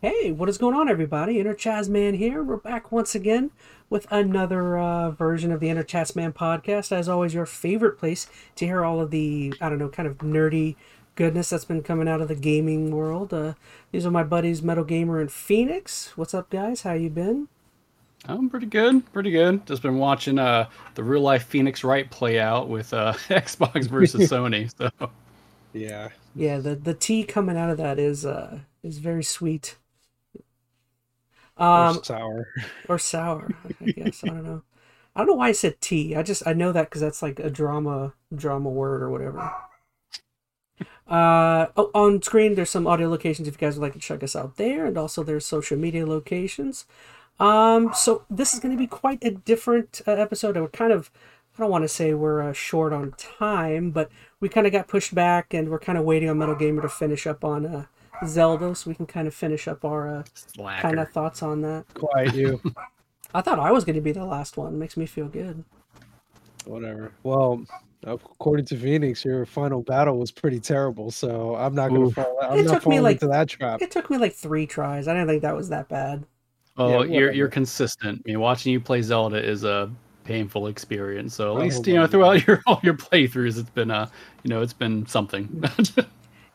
Hey, what is going on, everybody? Inner Man here. We're back once again with another uh, version of the Inner Man podcast. As always, your favorite place to hear all of the, I don't know, kind of nerdy goodness that's been coming out of the gaming world. Uh, these are my buddies, Metal Gamer and Phoenix. What's up, guys? How you been? I'm pretty good, pretty good. Just been watching uh, the real life Phoenix Wright play out with uh, Xbox versus Sony. So yeah, yeah, the the tea coming out of that is uh, is very sweet. Um, or sour. Or sour, I guess. I don't know. I don't know why I said tea. I just I know that because that's like a drama drama word or whatever. Uh, oh, on screen, there's some audio locations if you guys would like to check us out there, and also there's social media locations. Um, so this is going to be quite a different uh, episode. We're kind of, I don't want to say we're uh, short on time, but we kind of got pushed back, and we're kind of waiting on Metal Gamer to finish up on uh, Zelda, so we can kind of finish up our uh, kind of thoughts on that. Quiet you. I thought I was going to be the last one. Makes me feel good. Whatever. Well, according to Phoenix, your final battle was pretty terrible. So I'm not going to fall. I'm it not falling like, into that trap. It took me like three tries. I didn't think that was that bad. Oh, yeah, you're you're consistent. I mean, watching you play Zelda is a painful experience. So at least you know throughout your all your playthroughs, it's been uh you know it's been something.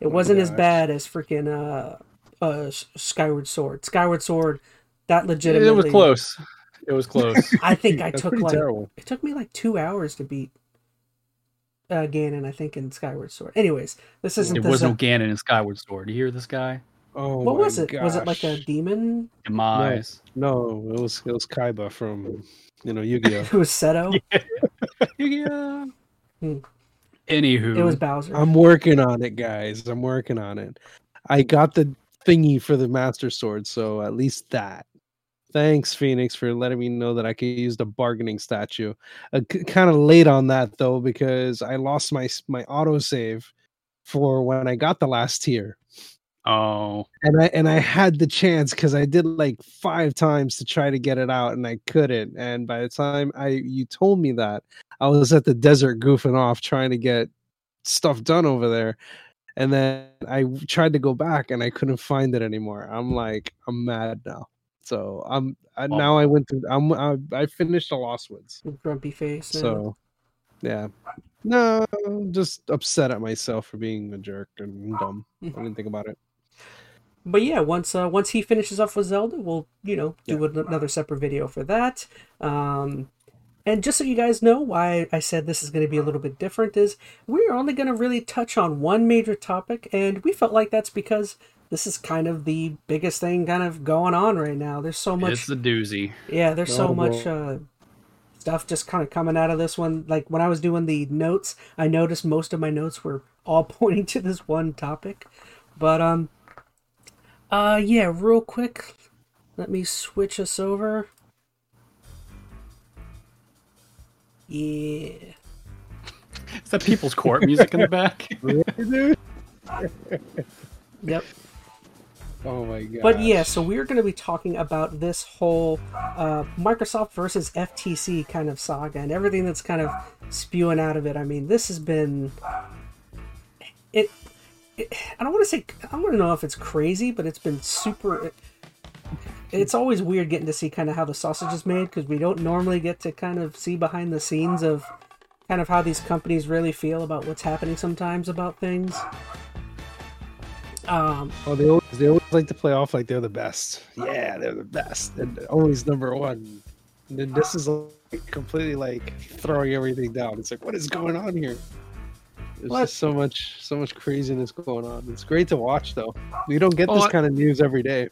It wasn't oh as bad as freaking uh, uh, Skyward Sword. Skyward Sword, that legitimately. It was close. It was close. I think I took like terrible. it took me like two hours to beat uh, Ganon. I think in Skyward Sword. Anyways, this isn't. It wasn't no Ganon in Skyward Sword. You hear this guy? Oh, what was it? Gosh. Was it like a demon? Demise. No, no, it was it was Kaiba from you know Yu-Gi-Oh. it was Seto. Yu-Gi-Oh. Hmm. Anywho, it was Bowser. I'm working on it, guys. I'm working on it. I got the thingy for the Master Sword, so at least that. Thanks, Phoenix, for letting me know that I could use the bargaining statue. Uh, c- kind of late on that though, because I lost my my autosave for when I got the last tier. Oh, and I and I had the chance because I did like five times to try to get it out, and I couldn't. And by the time I you told me that, I was at the desert goofing off trying to get stuff done over there. And then I tried to go back and I couldn't find it anymore. I'm like, I'm mad now. So I'm I, oh. now I went through. I'm I, I finished the Lost Woods. Grumpy face. Man. So, yeah, no, I'm just upset at myself for being a jerk and dumb. I mm-hmm. didn't think about it. But yeah, once uh, once he finishes off with Zelda, we'll you know do yeah. another separate video for that. Um, and just so you guys know why I said this is going to be a little bit different is we're only going to really touch on one major topic and we felt like that's because this is kind of the biggest thing kind of going on right now. There's so much It's the doozy. Yeah, there's so much uh, stuff just kind of coming out of this one. Like when I was doing the notes, I noticed most of my notes were all pointing to this one topic. But um uh yeah, real quick, let me switch us over. Yeah. Is that people's court music in the back? yep. Oh my god. But yeah, so we're going to be talking about this whole uh, Microsoft versus FTC kind of saga and everything that's kind of spewing out of it. I mean, this has been it. it I don't want to say I want to know if it's crazy, but it's been super. It, it's always weird getting to see kind of how the sausage is made because we don't normally get to kind of see behind the scenes of kind of how these companies really feel about what's happening sometimes about things. Um, oh, they always they always like to play off like they're the best. Yeah, they're the best and always number one. And then this is like completely like throwing everything down. It's like, what is going on here? There's what? just so much so much craziness going on. It's great to watch though. We don't get this kind of news every day.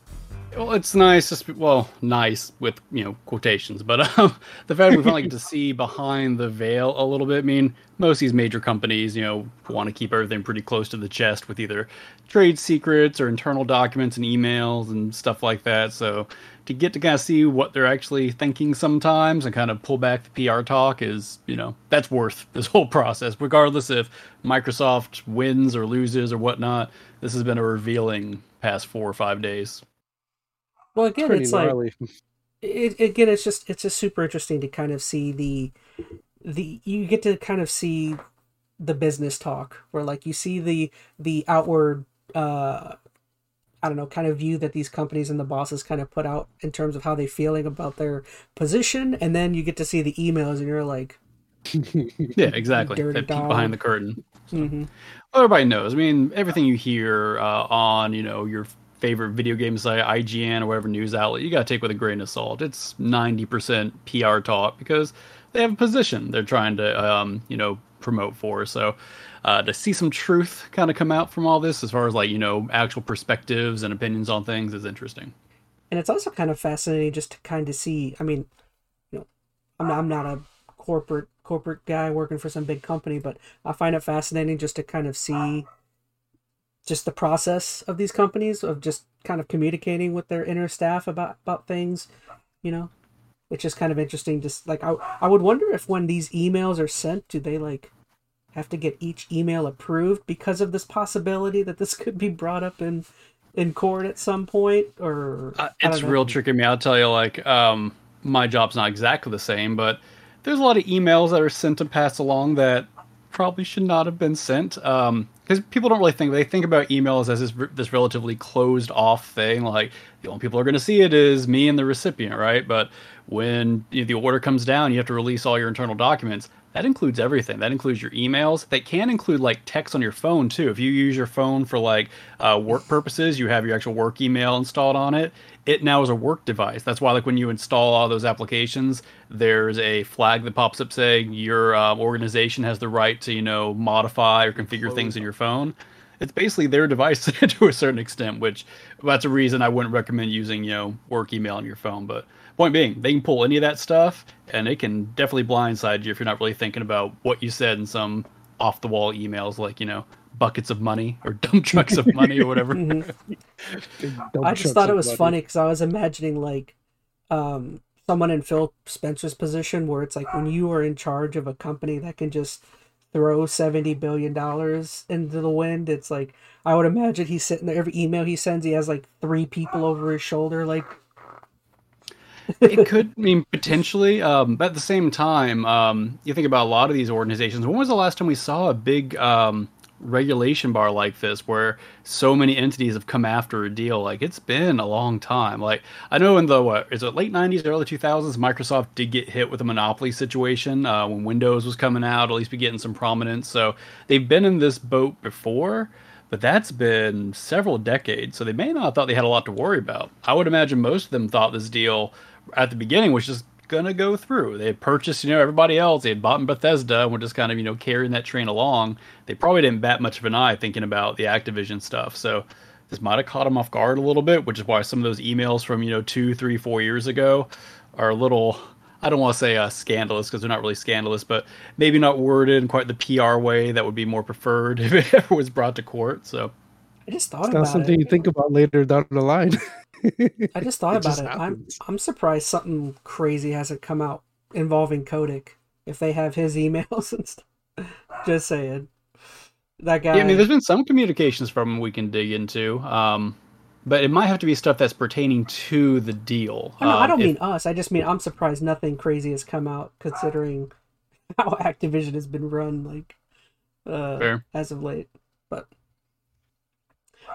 Well, it's nice. Well, nice with you know quotations, but um, the fact we finally get to see behind the veil a little bit. I mean, most of these major companies, you know, want to keep everything pretty close to the chest with either trade secrets or internal documents and emails and stuff like that. So to get to kind of see what they're actually thinking sometimes and kind of pull back the PR talk is, you know, that's worth this whole process, regardless if Microsoft wins or loses or whatnot. This has been a revealing past four or five days. Well, again, Pretty it's gnarly. like it, again, it's just it's just super interesting to kind of see the the you get to kind of see the business talk where like you see the the outward uh I don't know, kind of view that these companies and the bosses kind of put out in terms of how they feeling about their position, and then you get to see the emails, and you're like, yeah, exactly. Dirty That dog. behind the curtain. hmm Well, everybody knows. I mean, everything you hear uh, on you know your favorite video game site, IGN or whatever news outlet, you got to take with a grain of salt. It's ninety percent PR talk because they have a position they're trying to um, you know promote for. So uh, to see some truth kind of come out from all this, as far as like you know actual perspectives and opinions on things, is interesting. and it's also kind of fascinating just to kind of see. I mean, you know, I'm not, I'm not a corporate corporate guy working for some big company, but I find it fascinating just to kind of see just the process of these companies of just kind of communicating with their inner staff about about things. You know, it's just kind of interesting. Just like I I would wonder if when these emails are sent, do they like have to get each email approved because of this possibility that this could be brought up in in court at some point or Uh, it's know. real tricky me. I'll tell you, like, um, my job's not exactly the same, but there's a lot of emails that are sent and passed along that probably should not have been sent. Um, because people don't really think they think about emails as this this relatively closed off thing. Like the only people are going to see it is me and the recipient, right? But when you know, the order comes down, you have to release all your internal documents. That includes everything. That includes your emails. That can include like text on your phone too. If you use your phone for like uh, work purposes, you have your actual work email installed on it. It now is a work device. That's why like when you install all those applications, there's a flag that pops up saying your uh, organization has the right to you know modify or configure things in your phone. It's basically their device to a certain extent, which that's a reason I wouldn't recommend using you know work email on your phone. But point being, they can pull any of that stuff, and it can definitely blindside you if you're not really thinking about what you said in some off the wall emails, like you know buckets of money or dump trucks of money or whatever. Mhm. I just thought it was money. funny because I was imagining like um, someone in Phil Spencer's position where it's like when you are in charge of a company that can just throw seventy billion dollars into the wind. It's like I would imagine he's sitting there. Every email he sends, he has like three people over his shoulder. Like, it could mean potentially, um, but at the same time, um, you think about a lot of these organizations. When was the last time we saw a big um, regulation bar like this, where so many entities have come after a deal? Like it's been a long time. Like I know in the what is it late '90s, early 2000s, Microsoft did get hit with a monopoly situation uh, when Windows was coming out. At least be getting some prominence. So they've been in this boat before. But that's been several decades, so they may not have thought they had a lot to worry about. I would imagine most of them thought this deal at the beginning was just gonna go through. They had purchased, you know, everybody else. They had bought in Bethesda and were just kind of, you know, carrying that train along. They probably didn't bat much of an eye thinking about the Activision stuff. So this might have caught them off guard a little bit, which is why some of those emails from, you know, two, three, four years ago are a little I don't want to say uh, scandalous because they're not really scandalous, but maybe not worded in quite the PR way that would be more preferred if it ever was brought to court. So I just thought It's not about something it. you think about later down the line. I just thought about just it. I'm. I'm surprised something crazy hasn't come out involving Kotick. If they have his emails and stuff, just saying. That guy. yeah, I mean, there's been some communications from him we can dig into, um, but it might have to be stuff that's pertaining to the deal. Oh, no, I Um, don't if- mean us. I just mean I'm surprised nothing crazy has come out considering how Activision has been run like uh Fair. as of late. But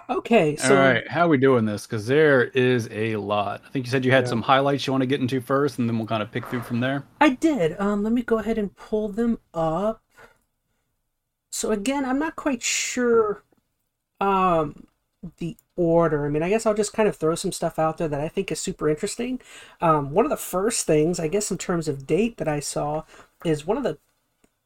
okay, so All right, how are we doing this? Because there is a lot. I think you said you had Yeah. some highlights you want to get into first, and then we'll kind of pick through from there. I did. Um, let me go ahead and pull them up. So again, I'm not quite sure um the order. I mean, I guess I'll just kind of throw some stuff out there that I think is super interesting. Um, one of the first things, I guess, in terms of date that I saw is one of the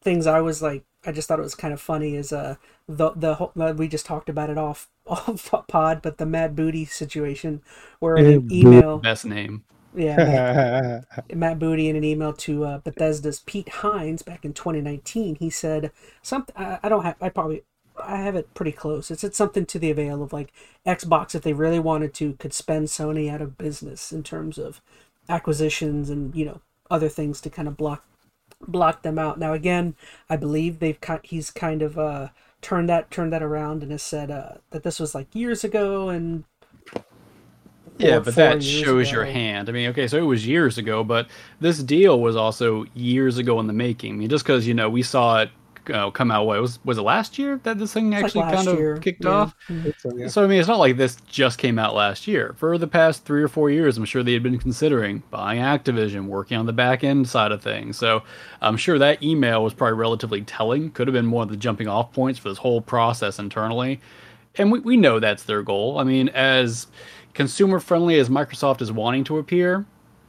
things I was like, I just thought it was kind of funny is uh the the whole, uh, we just talked about it off off pod, but the Matt Booty situation where in an email, Best name. yeah, Matt, Matt Booty in an email to uh, Bethesda's Pete Hines back in 2019, he said something. I, I don't have. I probably. I have it pretty close. It said something to the avail of like Xbox, if they really wanted to, could spend Sony out of business in terms of acquisitions and you know other things to kind of block block them out. Now again, I believe they've he's kind of uh, turned that turned that around and has said uh, that this was like years ago and Yeah, but that shows your hand. I mean, okay, so it was years ago, but this deal was also years ago in the making. I mean, just because you know we saw it uh, come out. What was was it last year that this thing It's actually last kind of year, kicked yeah. off? So, yeah. So I mean, it's not like this just came out last year. For the past three or four years, I'm sure they had been considering buying Activision, working on the back end side of things. So I'm sure that email was probably relatively telling. Could have been one of the jumping off points for this whole process internally. And we, we know that's their goal. I mean, as consumer friendly as Microsoft is wanting to appear,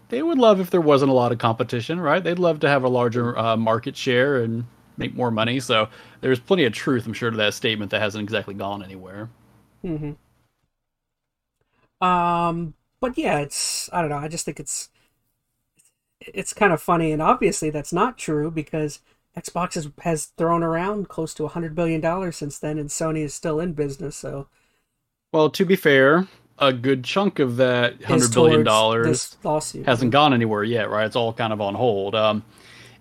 they would love if there wasn't a lot of competition, right? They'd love to have a larger uh, market share and make more money. So there's plenty of truth, I'm sure, to that statement that hasn't exactly gone anywhere. hmm Um, but yeah, it's I don't know. I just think it's it's kind of funny, and obviously that's not true because Xbox has, has thrown around close to a hundred billion dollars since then, and Sony is still in business. So Well, to be fair, a good chunk of that hundred billion dollars lawsuit hasn't gone anywhere yet, right? It's all kind of on hold. Um,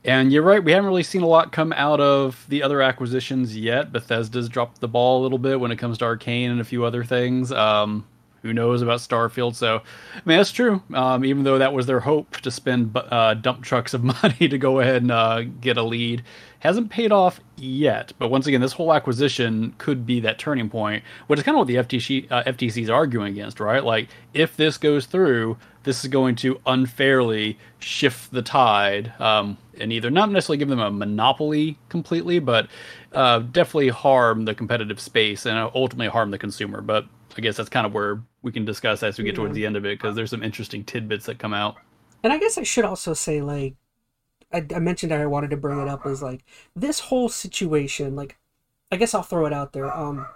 and you're right, we haven't really seen a lot come out of the other acquisitions yet. Bethesda's dropped the ball a little bit when it comes to Arkane and a few other things. Um, who knows about Starfield? So, I mean, that's true. Um, even though that was their hope to spend uh, dump trucks of money to go ahead and uh, get a lead, hasn't paid off yet. But once again, this whole acquisition could be that turning point, which is kind of what the FTC uh, FTC is arguing against, right? Like, if this goes through, this is going to unfairly shift the tide, um, and either not necessarily give them a monopoly completely, but uh, definitely harm the competitive space and ultimately harm the consumer. But I guess that's kind of where we can discuss as we get towards the end of it because there's some interesting tidbits that come out. And I guess I should also say, like, I, I mentioned I wanted to bring it up is like this whole situation. Like, I guess I'll throw it out there. Um,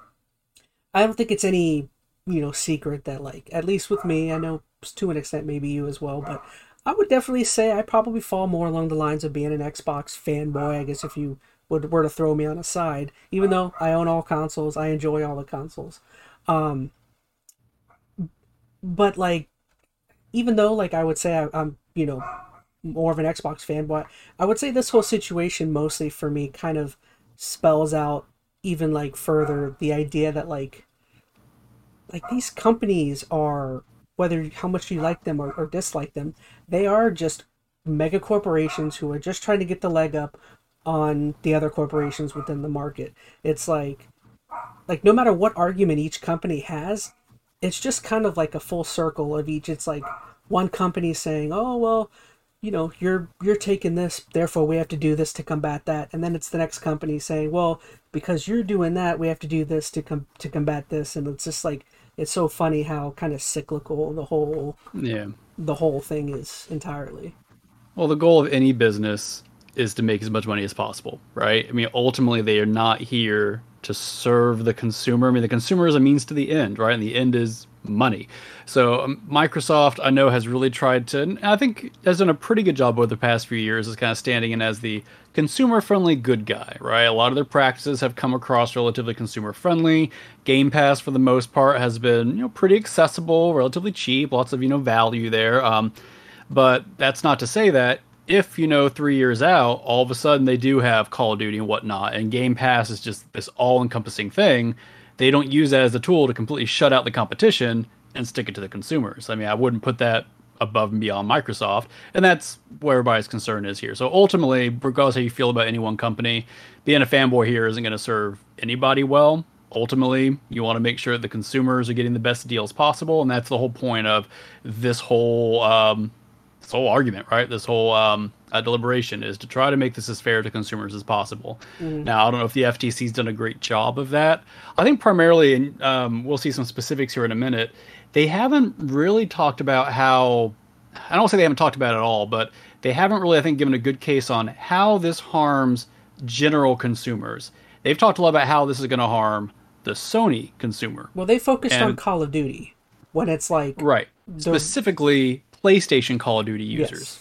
I don't think it's any you know secret that like at least with me, I know to an extent maybe you as well, but I would definitely say I probably fall more along the lines of being an Xbox fanboy. I guess if you would were to throw me on a side, even though I own all consoles, I enjoy all the consoles. Um, but like even though like I would say I, I'm you know more of an Xbox fanboy, I would say this whole situation mostly for me kind of spells out even like further the idea that like like these companies are whether how much you like them or, or dislike them, they are just mega corporations who are just trying to get the leg up on the other corporations within the market. It's like like no matter what argument each company has, it's just kind of like a full circle of each. It's like one company saying, "Oh well, you know, you're you're taking this, therefore we have to do this to combat that," and then it's the next company saying, "Well, because you're doing that, we have to do this to com- to combat this," and it's just like it's so funny how kind of cyclical the whole Yeah. the whole thing is entirely. Well, the goal of any business is to make as much money as possible, right? I mean, ultimately, they are not here to serve the consumer. I mean, the consumer is a means to the end, right? And the end is money. So um, Microsoft, I know, has really tried to, I think has done a pretty good job over the past few years, is kind of standing in as the consumer-friendly good guy, right? A lot of their practices have come across relatively consumer-friendly. Game Pass, for the most part, has been you know pretty accessible, relatively cheap, lots of you know value there. Um, but that's not to say that if you know three years out, all of a sudden they do have Call of Duty and whatnot, and Game Pass is just this all-encompassing thing. They don't use that as a tool to completely shut out the competition and stick it to the consumers. I mean, I wouldn't put that above and beyond Microsoft, and that's where everybody's concern is here. So ultimately, regardless how you feel about any one company, being a fanboy here isn't going to serve anybody well. Ultimately, you want to make sure the consumers are getting the best deals possible, and that's the whole point of this whole um, this whole argument, right? This whole um, uh, deliberation is to try to make this as fair to consumers as possible. Now, I don't know if the FTC's done a great job of that. I think primarily, and um, we'll see some specifics here in a minute. They haven't really talked about how. I don't say they haven't talked about it at all, but they haven't really, I think, given a good case on how this harms general consumers. They've talked a lot about how this is going to harm the Sony consumer. Well, they focused on Call of Duty when it's like Right. Specifically, PlayStation Call of Duty yes. users.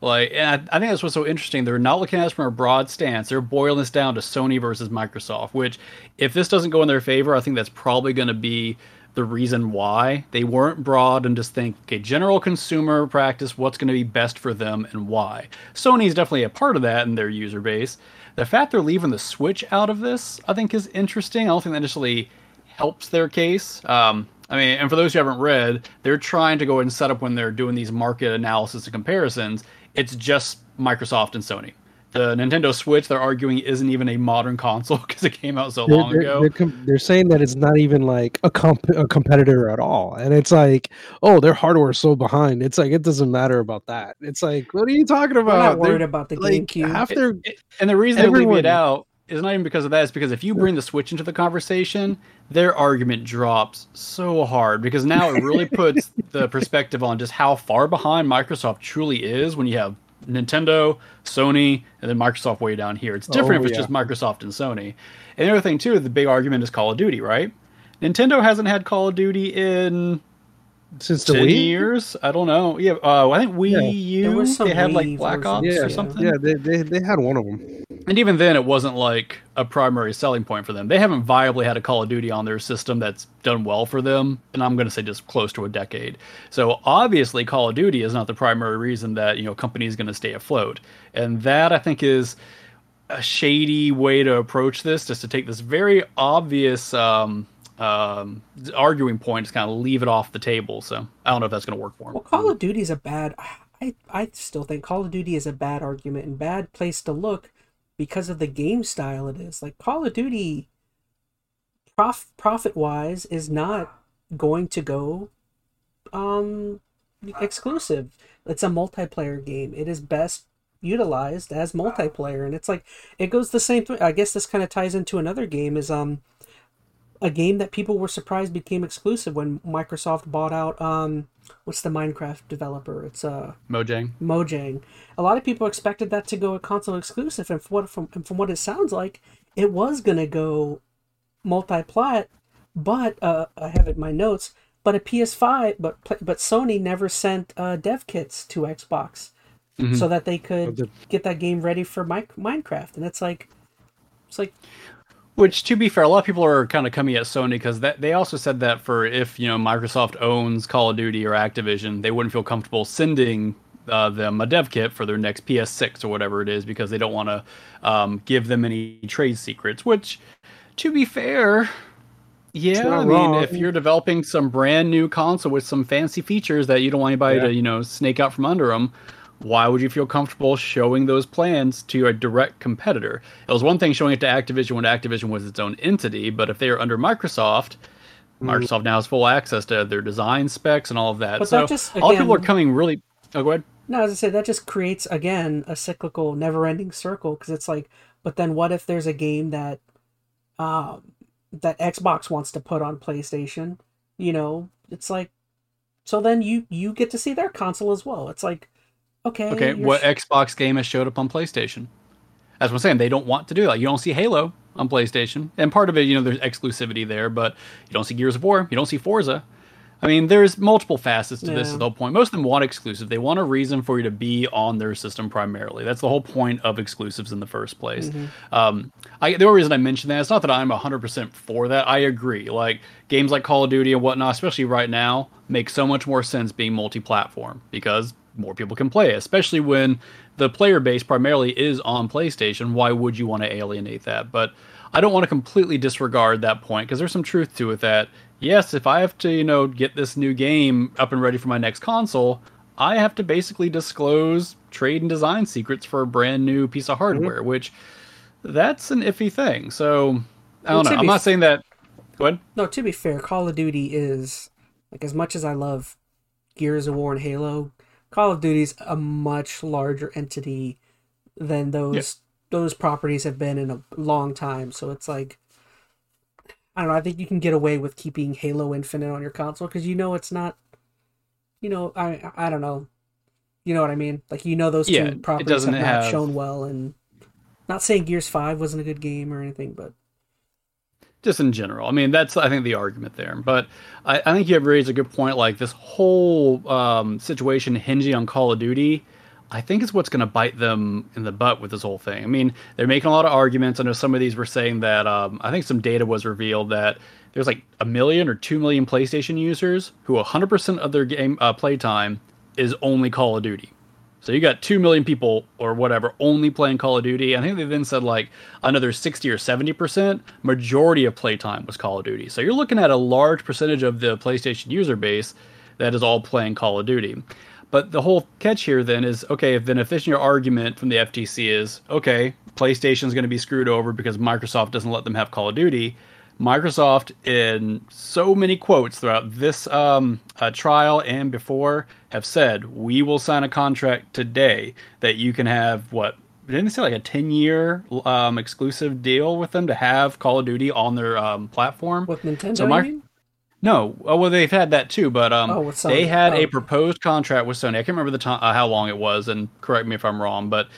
Like, and I, I think that's what's so interesting. They're not looking at this from a broad stance. They're boiling this down to Sony versus Microsoft. Which, if this doesn't go in their favor, I think that's probably going to be the reason why they weren't broad and just think, okay, general consumer practice, what's going to be best for them and why. Sony's definitely a part of that in their user base. The fact they're leaving the Switch out of this, I think, is interesting. I don't think that initially helps their case. Um, I mean, and for those who haven't read, they're trying to go ahead and set up when they're doing these market analysis and comparisons. It's just Microsoft and Sony. the Nintendo Switch, they're arguing isn't even a modern console because it came out so They're, long they're, ago. they're, com- they're saying that it's not even like a, comp- a competitor at all, and it's like, oh, their hardware is so behind. It's like it doesn't matter about that. It's like, what are you talking We're about? not worried They're- about the like GameCube. half their It- and the reason they leave Everyone- it out is not even because of that. It's because if you bring the Switch into the conversation, their argument drops so hard because now it really puts the perspective on just how far behind Microsoft truly is when you have Nintendo, Sony, and then Microsoft way down here. It's different Oh, if it's yeah. just Microsoft and Sony. And the other thing too, the big argument is Call of Duty, right? Nintendo hasn't had Call of Duty in since the ten Wii. years. I don't know. Yeah, uh, I think Wii Yeah. There U was some they had like Black Ops Yeah, or something. Yeah, they, they they had one of them. And even then, it wasn't like a primary selling point for them. They haven't viably had a Call of Duty on their system that's done well for them, and I'm going to say just close to a decade. So obviously, Call of Duty is not the primary reason that you know is going to stay afloat, and that I think is a shady way to approach this, just to take this very obvious um, um, arguing point, just kind of leave it off the table. So I don't know if that's going to work for them. Well, Call of Duty is a bad. I I still think Call of Duty is a bad argument and bad place to look because of the game style it is. Like Call of Duty, prof profit wise, is not going to go um exclusive. It's a multiplayer game. It is best utilized as multiplayer, and it's like it goes the same. I guess this kind of ties into another game. Is um a game that people were surprised became exclusive when Microsoft bought out um what's the Minecraft developer? It's uh Mojang. Mojang. A lot of people expected that to go a console exclusive, and from what from, and from what it sounds like, it was gonna go multi-plat. But uh, I have it in my notes. But a PS5, but but Sony never sent uh, dev kits to Xbox Mhm. so that they could get that game ready for Mi- Minecraft, and it's like, it's like Which, to be fair, a lot of people are kind of coming at Sony because they also said that for if you know Microsoft owns Call of Duty or Activision, they wouldn't feel comfortable sending uh, them a dev kit for their next PS6 or whatever it is because they don't want to um, give them any trade secrets. Which, to be fair, yeah, I mean, wrong. if you're developing some brand new console with some fancy features that you don't want anybody Yeah. to you know snake out from under them. Why would you feel comfortable showing those plans to a direct competitor? It was one thing showing it to Activision when Activision was its own entity, but if they are under Microsoft, Microsoft now has full access to their design specs and all of that. But so that just, all people are coming really. Oh, go ahead. No, as I said, that just creates again a cyclical, never-ending circle because it's like, but then what if there's a game that, um, that Xbox wants to put on PlayStation? You know, it's like, so then you you get to see their console as well. It's like, okay, Okay, what sh- Xbox game has showed up on PlayStation? That's what I'm saying. They don't want to do that. You don't see Halo on PlayStation, and part of it, you know, there's exclusivity there, but you don't see Gears of War, you don't see Forza. I mean, there's multiple facets to this. Yeah. Is the whole point. Most of them want exclusive. They want a reason for you to be on their system primarily. That's the whole point of exclusives in the first place. Mm-hmm. Um, I, the only reason I mention that it's not that I'm 100% for that. I agree. Like games like Call of Duty and whatnot, especially right now, make so much more sense being multi-platform because more people can play, it, especially when the player base primarily is on PlayStation. Why would you want to alienate that? But I don't want to completely disregard that point because there's some truth to it that yes, if I have to, you know, get this new game up and ready for my next console, I have to basically disclose trade and design secrets for a brand new piece of mm-hmm. hardware, which that's an iffy thing. So I Well, don't to know. I'm not saying that. Go ahead. No, to be fair, Call of Duty is like as much as I love Gears of War and Halo, Call of Duty's a much larger entity than those those properties have been in a long time. So it's like I don't know, I think you can get away with keeping Halo Infinite on your console because you know it's not you know, I I don't know. You know what I mean? Like you know those Yeah, two properties have not have- shown well and not saying Gears 5 wasn't a good game or anything, but just in general. I mean, that's I think the argument there. But I, I think you have raised a good point. Like this whole um, situation hinging on Call of Duty, I think is what's going to bite them in the butt with this whole thing. I mean, they're making a lot of arguments. I know some of these were saying that um, I think some data was revealed that there's like a million or two million PlayStation users who 100% of their game uh, playtime is only Call of Duty. So you got 2 million people or whatever only playing Call of Duty. I think they then said like another 60 or 70% majority of playtime was Call of Duty. So you're looking at a large percentage of the PlayStation user base that is all playing Call of Duty. but the whole catch here then is okay. If then if your argument from the FTC is okay, PlayStation is going to be screwed over because Microsoft doesn't let them have Call of Duty. Microsoft, in so many quotes throughout this um, uh, trial and before, have said we will sign a contract today that you can have what didn't they say like a 10 year um, exclusive deal with them to have Call of Duty on their um, platform? With Nintendo, so my, No, oh, well they've had that too, but um, oh, they had oh. a proposed contract with Sony. I can't remember the time uh, how long it was, and correct me if I'm wrong, but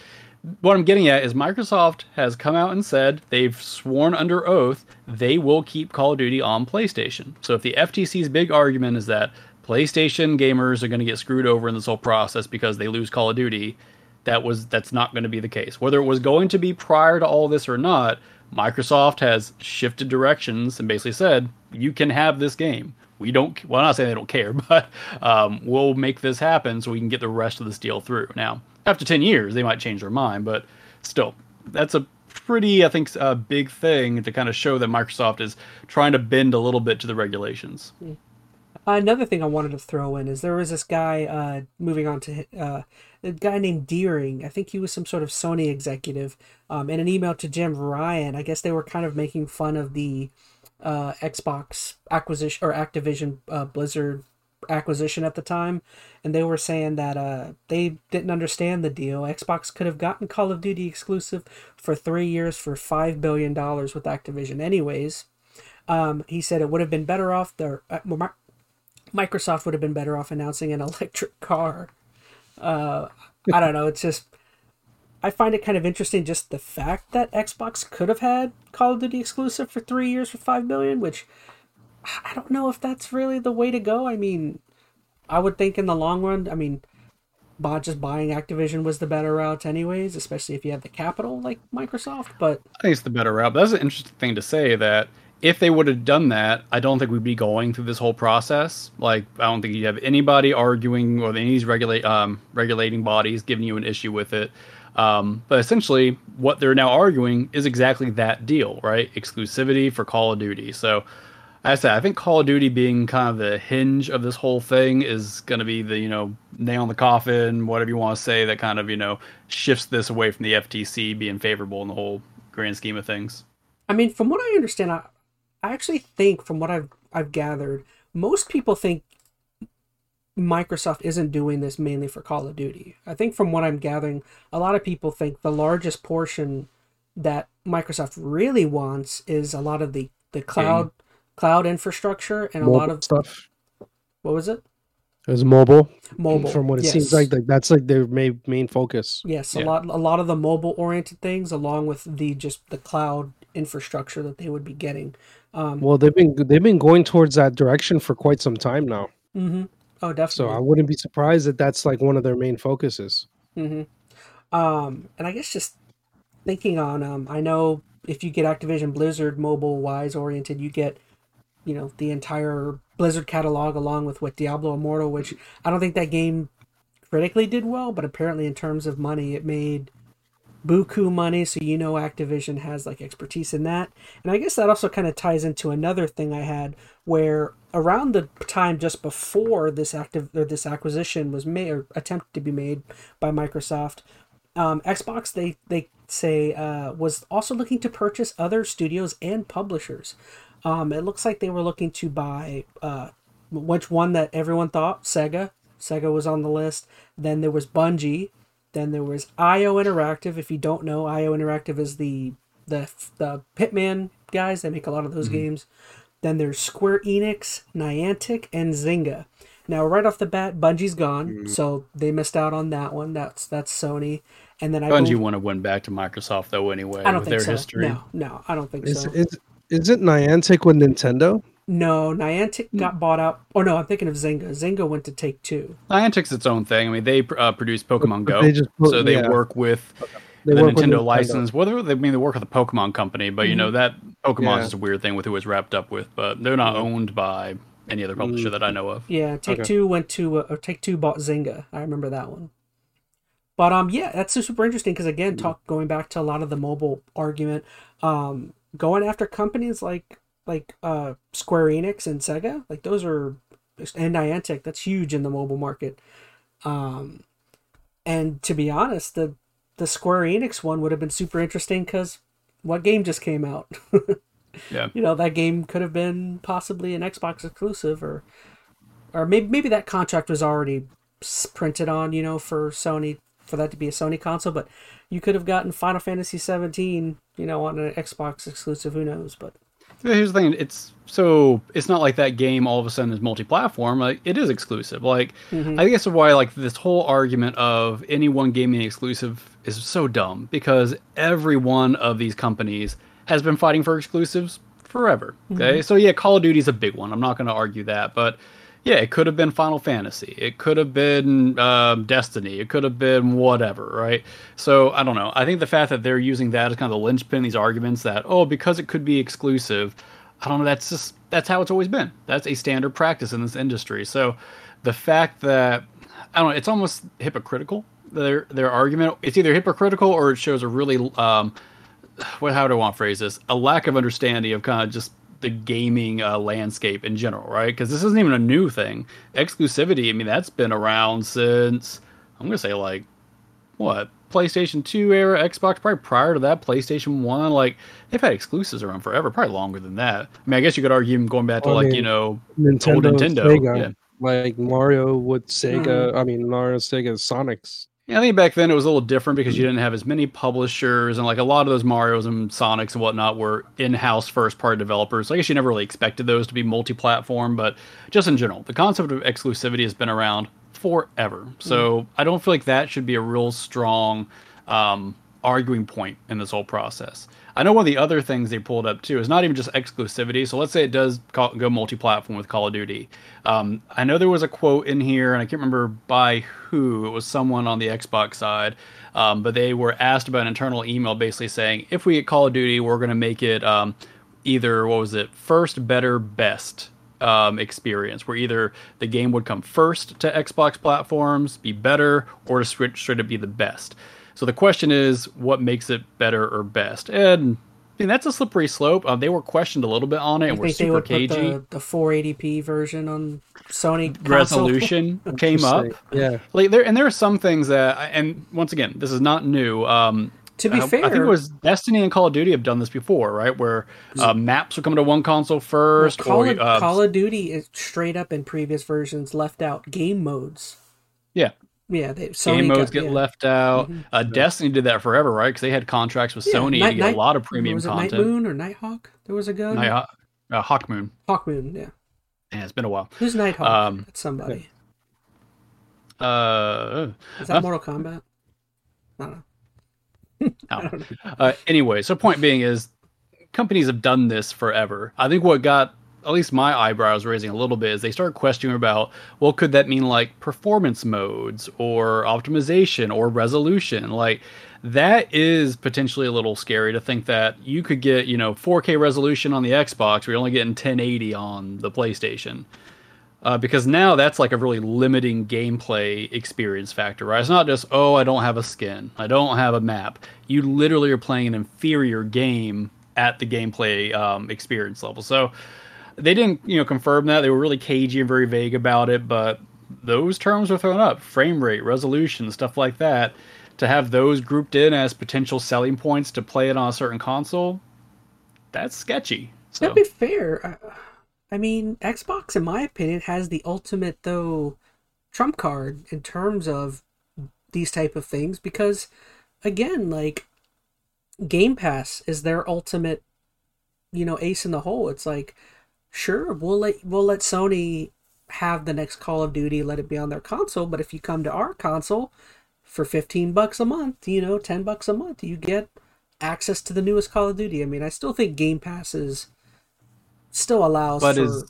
what I'm getting at is Microsoft has come out and said they've sworn under oath they will keep Call of Duty on PlayStation. So if the FTC's big argument is that PlayStation gamers are going to get screwed over in this whole process because they lose Call of Duty, that was that's not going to be the case. Whether it was going to be prior to all this or not, Microsoft has shifted directions and basically said you can have this game. We don't. Well, I'm not saying they don't care, but um, we'll make this happen so we can get the rest of this deal through. Now, after 10 years, they might change their mind, but still, that's a pretty, I think, a big thing to kind of show that Microsoft is trying to bend a little bit to the regulations. Another thing I wanted to throw in is there was this guy, uh, moving on to uh, a guy named Deering. I think he was some sort of Sony executive. Um, in an email to Jim Ryan, I guess they were kind of making fun of the uh, Xbox acquisition or Activision uh, Blizzard acquisition at the time, and they were saying that uh, they didn't understand the deal. Xbox could have gotten Call of Duty exclusive for three years for five billion dollars with Activision, anyways. Um, he said it would have been better off. Their uh, Microsoft would have been better off announcing an electric car. Uh, I don't know. It's just I find it kind of interesting just the fact that Xbox could have had Call of Duty exclusive for three years for five billion, which I don't know if that's really the way to go. I mean, I would think in the long run, I mean, just buying Activision was the better route, anyways, especially if you have the capital like Microsoft. But I think it's the better route. That's an interesting thing to say that if they would have done that, I don't think we'd be going through this whole process. Like, I don't think you'd have anybody arguing or any regulate um, regulating bodies giving you an issue with it. Um, but essentially, what they're now arguing is exactly that deal, right? Exclusivity for Call of Duty. So I said, I think Call of Duty being kind of the hinge of this whole thing is going to be the, you know, nail in the coffin, whatever you want to say, that kind of, you know, shifts this away from the FTC being favorable in the whole grand scheme of things. I mean, from what I understand, I, I actually think, from what I've, I've gathered, most people think Microsoft isn't doing this mainly for Call of Duty. I think, from what I'm gathering, a lot of people think the largest portion that Microsoft really wants is a lot of the, the cloud cloud infrastructure and mobile a lot of stuff. What was it? It was mobile. Mobile. From what it yes. seems like, like that's like their main main focus. Yes, yeah. a lot a lot of the mobile oriented things, along with the just the cloud infrastructure that they would be getting. Um, well, they've been they've been going towards that direction for quite some time now. Mm-hmm. Oh, definitely. So I wouldn't be surprised that that's like one of their main focuses. Mm-hmm. Um, and I guess just thinking on, um, I know if you get Activision Blizzard mobile wise oriented, you get you know the entire Blizzard catalog along with what Diablo Immortal, which I don't think that game critically did well, but apparently in terms of money, it made buku money. So you know Activision has like expertise in that, and I guess that also kind of ties into another thing I had where around the time just before this active or this acquisition was made or attempted to be made by Microsoft, um, Xbox they they say uh, was also looking to purchase other studios and publishers. Um, it looks like they were looking to buy uh, which one that everyone thought Sega. Sega was on the list. Then there was Bungie. Then there was IO Interactive. If you don't know, IO Interactive is the the the Hitman guys. They make a lot of those mm-hmm. games. Then there's Square Enix, Niantic, and Zynga. Now, right off the bat, Bungie's gone, mm-hmm. so they missed out on that one. That's that's Sony. And then I Bungie want to win back to Microsoft though anyway. I don't think so. History. No, no, I don't think is, so. Is isn't Niantic with Nintendo? No, Niantic hmm. got bought out. Oh no, I'm thinking of Zynga. Zynga went to Take Two. Niantic's its own thing. I mean, they uh, produce Pokemon Go, they just put, so they yeah. work with they the work Nintendo with license. Whether they I mean they work with the Pokemon company, but mm-hmm. you know mm-hmm. that Pokemon yeah. is a weird thing with who it's wrapped up with. But they're not owned by any other publisher mm. that I know of. Yeah, Take okay. Two went to uh, or Take Two bought Zynga. I remember that one. But um, yeah, that's super interesting because again, talk going back to a lot of the mobile argument. Um, going after companies like like uh Square Enix and Sega, like those are and Niantic, that's huge in the mobile market. Um, and to be honest, the the Square Enix one would have been super interesting because what game just came out? yeah, you know that game could have been possibly an Xbox exclusive, or or maybe maybe that contract was already printed on, you know, for Sony for that to be a Sony console, but you could have gotten Final Fantasy 17, you know, on an Xbox exclusive. Who knows? But here's the thing: it's so it's not like that game all of a sudden is multi-platform. Like it is exclusive. Like mm-hmm. I guess why like this whole argument of any one gaming exclusive is so dumb because every one of these companies has been fighting for exclusives forever. Okay, mm-hmm. so yeah, Call of Duty is a big one. I'm not going to argue that, but yeah, it could have been Final Fantasy. It could have been um, Destiny. It could have been whatever, right? So I don't know. I think the fact that they're using that as kind of the linchpin these arguments that oh because it could be exclusive, I don't know. That's just that's how it's always been. That's a standard practice in this industry. So the fact that I don't know, it's almost hypocritical. Their their argument. It's either hypocritical or it shows a really um, what how do I want to phrase this? A lack of understanding of kind of just the gaming uh, landscape in general, right? Because this isn't even a new thing. Exclusivity, I mean, that's been around since I'm gonna say like what PlayStation 2 era, Xbox, probably prior to that, PlayStation 1. Like they've had exclusives around forever, probably longer than that. I mean, I guess you could argue going back to I like mean, you know Nintendo, old Nintendo, Sega, yeah. like Mario with Sega. Mm. I mean, Mario, Sega, Sonic's yeah, I think back then it was a little different because you didn't have as many publishers, and like a lot of those Mario's and Sonics and whatnot were in-house first-party developers. So I guess you never really expected those to be multi-platform, but just in general, the concept of exclusivity has been around forever. So mm. I don't feel like that should be a real strong um, arguing point in this whole process. I know one of the other things they pulled up too is not even just exclusivity. So let's say it does call, go multi-platform with Call of Duty. Um, I know there was a quote in here, and I can't remember by who. It was someone on the Xbox side, um, but they were asked about an internal email, basically saying, if we get Call of Duty, we're going to make it um, either what was it, first, better, best. Um, experience where either the game would come first to Xbox platforms, be better, or to switch straight to be the best. So the question is, what makes it better or best? And I mean, that's a slippery slope. Uh, they were questioned a little bit on it. and were super cagey. The, the 480p version on Sony resolution came up. Yeah, like there and there are some things that, and once again, this is not new. Um, to be I, fair, I think it was Destiny and Call of Duty have done this before, right? Where uh, maps would come to one console first. Well, Call, or, of, uh, Call of Duty is straight up in previous versions left out game modes. Yeah, yeah, they, Sony game modes got, get yeah. left out. Mm-hmm. Uh, Destiny did that forever, right? Because they had contracts with yeah, Sony Night, to get Night, a lot of premium was it content. Night Moon or Nighthawk? There was a gun. Night, uh, Hawk Moon. Hawk Moon, yeah. Yeah, it's been a while. Who's Nighthawk? Um, That's somebody. Uh, is that uh, Mortal Kombat? I don't know. I don't know. Uh, anyway, so point being is companies have done this forever. I think what got at least my eyebrows raising a little bit as they start questioning about well could that mean like performance modes or optimization or resolution? Like that is potentially a little scary to think that you could get you know 4k resolution on the xbox we're only getting 1080 on the playstation. Uh, because now that's like a really limiting gameplay experience factor right? It's not just oh i don't have a skin i don't have a map. You literally are playing an inferior game at the gameplay um, experience level. So they didn't, you know, confirm that. They were really cagey and very vague about it, but those terms were thrown up frame rate, resolution, stuff like that. To have those grouped in as potential selling points to play it on a certain console, that's sketchy. So. To be fair, uh, I mean, Xbox, in my opinion, has the ultimate though trump card in terms of these type of things because, again, like Game Pass is their ultimate, you know, ace in the hole. It's like sure, we'll let we'll let Sony have the next Call of Duty, let it be on their console. But if you come to our console for fifteen bucks a month, you know, ten bucks a month, you get access to the newest Call of Duty. I mean, I still think Game Passes still allows but for, is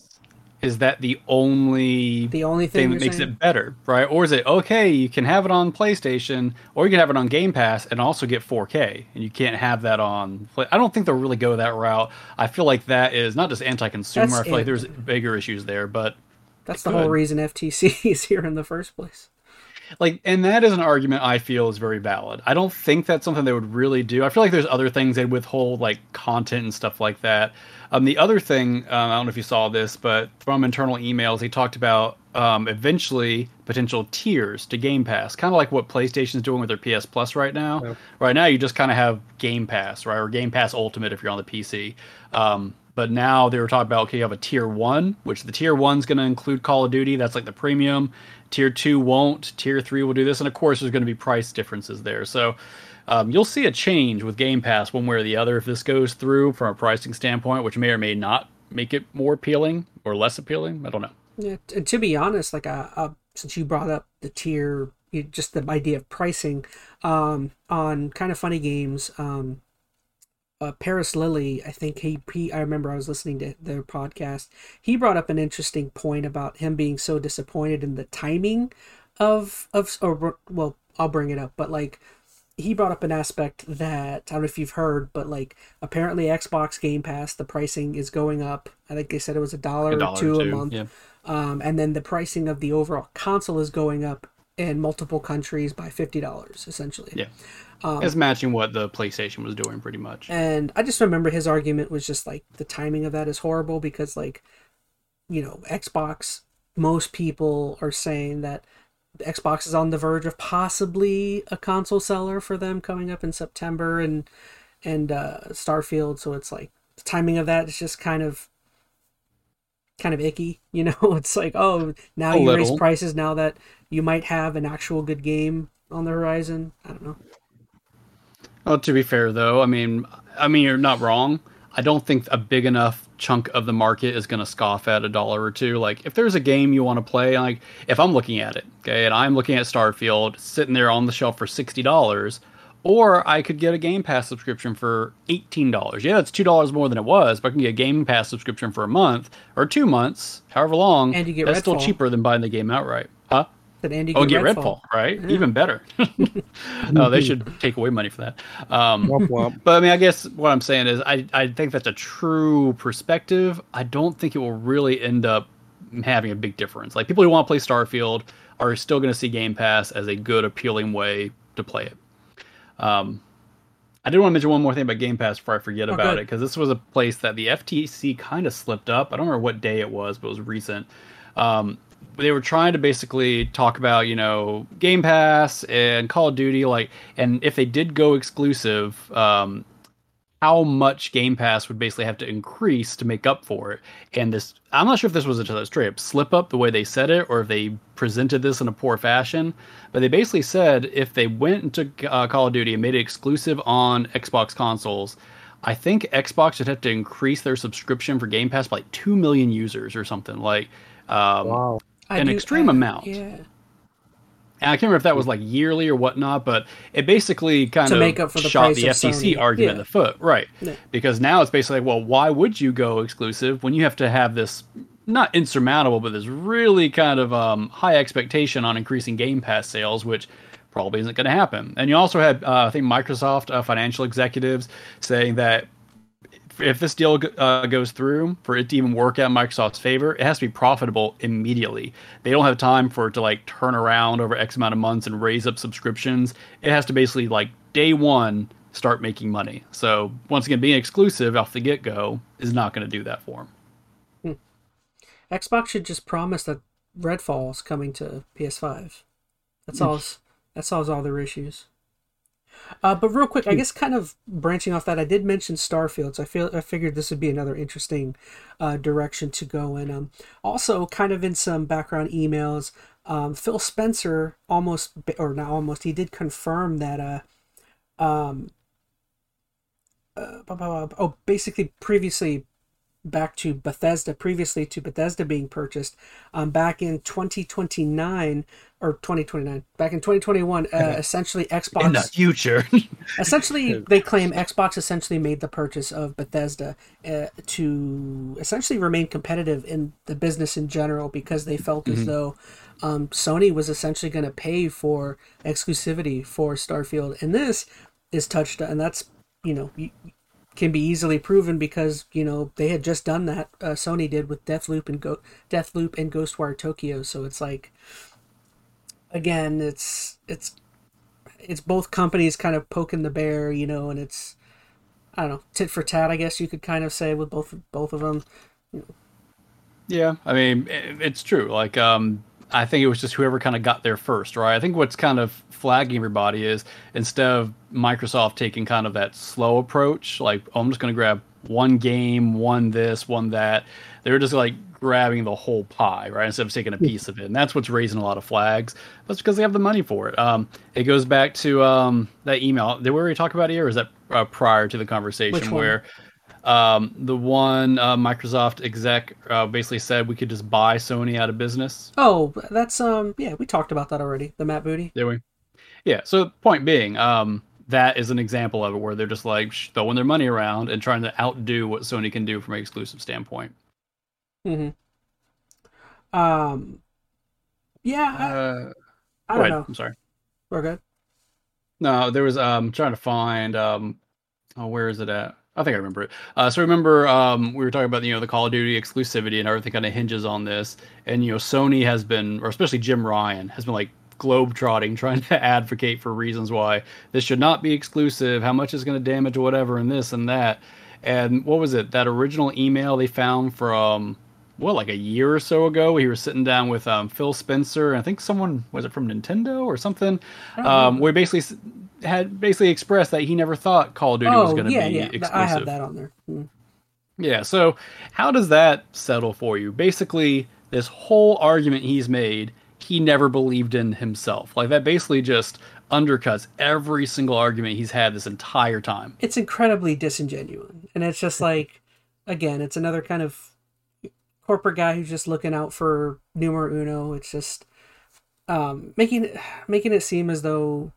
is that the only the only thing, thing that makes saying? it better, right? Or is it okay? You can have it on PlayStation, or you can have it on Game Pass and also get 4K, and you can't have that on. I don't think they'll really go that route. I feel like that is not just anti-consumer. That's I feel it. like there's bigger issues there, but that's the whole reason FTC is here in the first place. like and that is an argument i feel is very valid i don't think that's something they would really do i feel like there's other things they'd withhold like content and stuff like that um, the other thing um, i don't know if you saw this but from internal emails they talked about um, eventually potential tiers to game pass kind of like what playstation's doing with their ps plus right now right now you just kind of have game pass right or game pass ultimate if you're on the pc um, but now they were talking about okay you have a tier one which the tier one's going to include call of duty that's like the premium Tier two won't. Tier three will do this, and of course, there's going to be price differences there. So um, you'll see a change with Game Pass one way or the other if this goes through from a pricing standpoint, which may or may not make it more appealing or less appealing. I don't know. Yeah, and to be honest, like uh, uh, since you brought up the tier, just the idea of pricing um, on kind of funny games. Um, uh, Parris Lilly, I think he, he I remember I was listening to their podcast. He brought up an interesting point about him being so disappointed in the timing of of or well, I'll bring it up, but like he brought up an aspect that I don't know if you've heard, but like apparently Xbox Game Pass, the pricing is going up. I think they said it was a dollar or two a month. Yeah. Um, and then the pricing of the overall console is going up in multiple countries by fifty dollars, essentially. Yeah. Um, it's matching what the PlayStation was doing, pretty much. And I just remember his argument was just like the timing of that is horrible because, like, you know, Xbox. Most people are saying that Xbox is on the verge of possibly a console seller for them coming up in September and and uh, Starfield. So it's like the timing of that is just kind of kind of icky. You know, it's like oh now a you little. raise prices now that you might have an actual good game on the horizon. I don't know. Well, to be fair though, I mean, I mean you're not wrong. I don't think a big enough chunk of the market is going to scoff at a dollar or two. Like if there's a game you want to play, like if I'm looking at it, okay, and I'm looking at Starfield sitting there on the shelf for sixty dollars, or I could get a Game Pass subscription for eighteen dollars. Yeah, that's two dollars more than it was, but I can get a Game Pass subscription for a month or two months, however long. And you get that's Redfall. still cheaper than buying the game outright, huh? That Andy oh, get Redfall, Redfall right? Yeah. Even better. no, they should take away money for that. Um, womp, womp. But I mean, I guess what I'm saying is, I I think that's a true perspective. I don't think it will really end up having a big difference. Like people who want to play Starfield are still going to see Game Pass as a good, appealing way to play it. Um, I did want to mention one more thing about Game Pass before I forget oh, about good. it because this was a place that the FTC kind of slipped up. I don't remember what day it was, but it was recent. Um, they were trying to basically talk about you know Game Pass and Call of Duty, like, and if they did go exclusive, um, how much Game Pass would basically have to increase to make up for it. And this, I'm not sure if this was a straight up slip up the way they said it, or if they presented this in a poor fashion. But they basically said if they went into uh, Call of Duty and made it exclusive on Xbox consoles. I think Xbox would have to increase their subscription for Game Pass by like two million users or something. Like, um, wow an do, extreme uh, amount. Yeah. And I can't remember if that was like yearly or whatnot, but it basically kind to of make up for the shot the FTC argument yeah. in the foot, right? Yeah. Because now it's basically like, well, why would you go exclusive when you have to have this not insurmountable, but this really kind of um, high expectation on increasing Game Pass sales, which probably isn't going to happen. And you also had, uh, I think, Microsoft uh, financial executives saying that if this deal uh, goes through, for it to even work out in Microsoft's favor, it has to be profitable immediately. They don't have time for it to like turn around over X amount of months and raise up subscriptions. It has to basically like day one start making money. So once again, being exclusive off the get go is not going to do that for them. Hmm. Xbox should just promise that Redfall is coming to PS5. That solves that solves all their issues. Uh, but real quick, I hmm. guess kind of branching off that, I did mention Starfield, so I feel I figured this would be another interesting uh, direction to go in. Um, also, kind of in some background emails, um, Phil Spencer almost, or not almost, he did confirm that. Uh, um, uh, oh, basically, previously back to Bethesda, previously to Bethesda being purchased, um, back in 2029 or 2029, back in 2021, uh, essentially Xbox. In the future. essentially, they claim Xbox essentially made the purchase of Bethesda uh, to essentially remain competitive in the business in general because they felt mm-hmm. as though um, Sony was essentially going to pay for exclusivity for Starfield. And this is touched, and that's, you know, can be easily proven because you know they had just done that. Uh, Sony did with Deathloop and Go Deathloop and Ghostwire Tokyo. So it's like again, it's it's it's both companies kind of poking the bear, you know, and it's I don't know tit for tat. I guess you could kind of say with both both of them. Yeah, I mean it's true. Like um, I think it was just whoever kind of got there first, right? I think what's kind of flagging everybody is instead of Microsoft taking kind of that slow approach, like oh, I'm just going to grab one game, one this, one that. They were just like grabbing the whole pie, right? Instead of taking a piece of it, and that's what's raising a lot of flags. That's because they have the money for it. Um, it goes back to um, that email. Did we already talk about it here, or is that uh, prior to the conversation where um, the one uh, Microsoft exec uh, basically said we could just buy Sony out of business? Oh, that's um, yeah, we talked about that already. The Matt Booty. Did we? Yeah. So point being, um, that is an example of it where they're just like throwing their money around and trying to outdo what Sony can do from an exclusive standpoint. Mm-hmm. Um. Yeah. I, Uh, I don't ahead. know. I'm sorry. We're good. No, there was um trying to find um oh where is it at? I think I remember it. Uh, so remember um we were talking about you know the Call of Duty exclusivity and everything kind of hinges on this, and you know Sony has been or especially Jim Ryan has been like globetrotting trying to advocate for reasons why this should not be exclusive, how much is going to damage whatever, and this and that. And what was it? That original email they found from what like a year or so ago. He was sitting down with um, Phil Spencer. And I think someone was it from Nintendo or something. Um, where basically had basically expressed that he never thought Call of Duty was Oh going to yeah, be yeah. exclusive. I have that on there. Mm. Yeah, so how does that settle for you? Basically, this whole argument he's made, he never believed in himself. Like that basically just undercuts every single argument he's had this entire time. It's incredibly disingenuous, and it's just like, again, it's another kind of corporate guy who's just looking out for numero uno. It's just um, making making it seem as though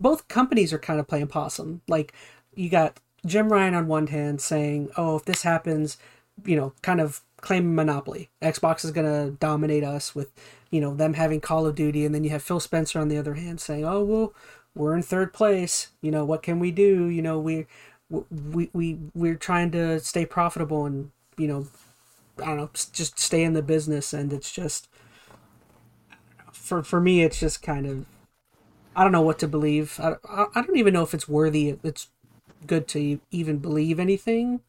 both companies are kind of playing possum. Like you got Jim Ryan on one hand saying, "Oh, if this happens, you know, kind of claim monopoly. Xbox is going to dominate us with, you know, them having Call of Duty." And then you have Phil Spencer on the other hand saying, "Oh, well, we're in third place. You know, what can we do? You know, we we we we're trying to stay profitable and, you know, I don't know, just stay in the business and it's just for for me it's just kind of I don't know what to believe. I, I, don't even know if it's worthy. It's good to even believe anything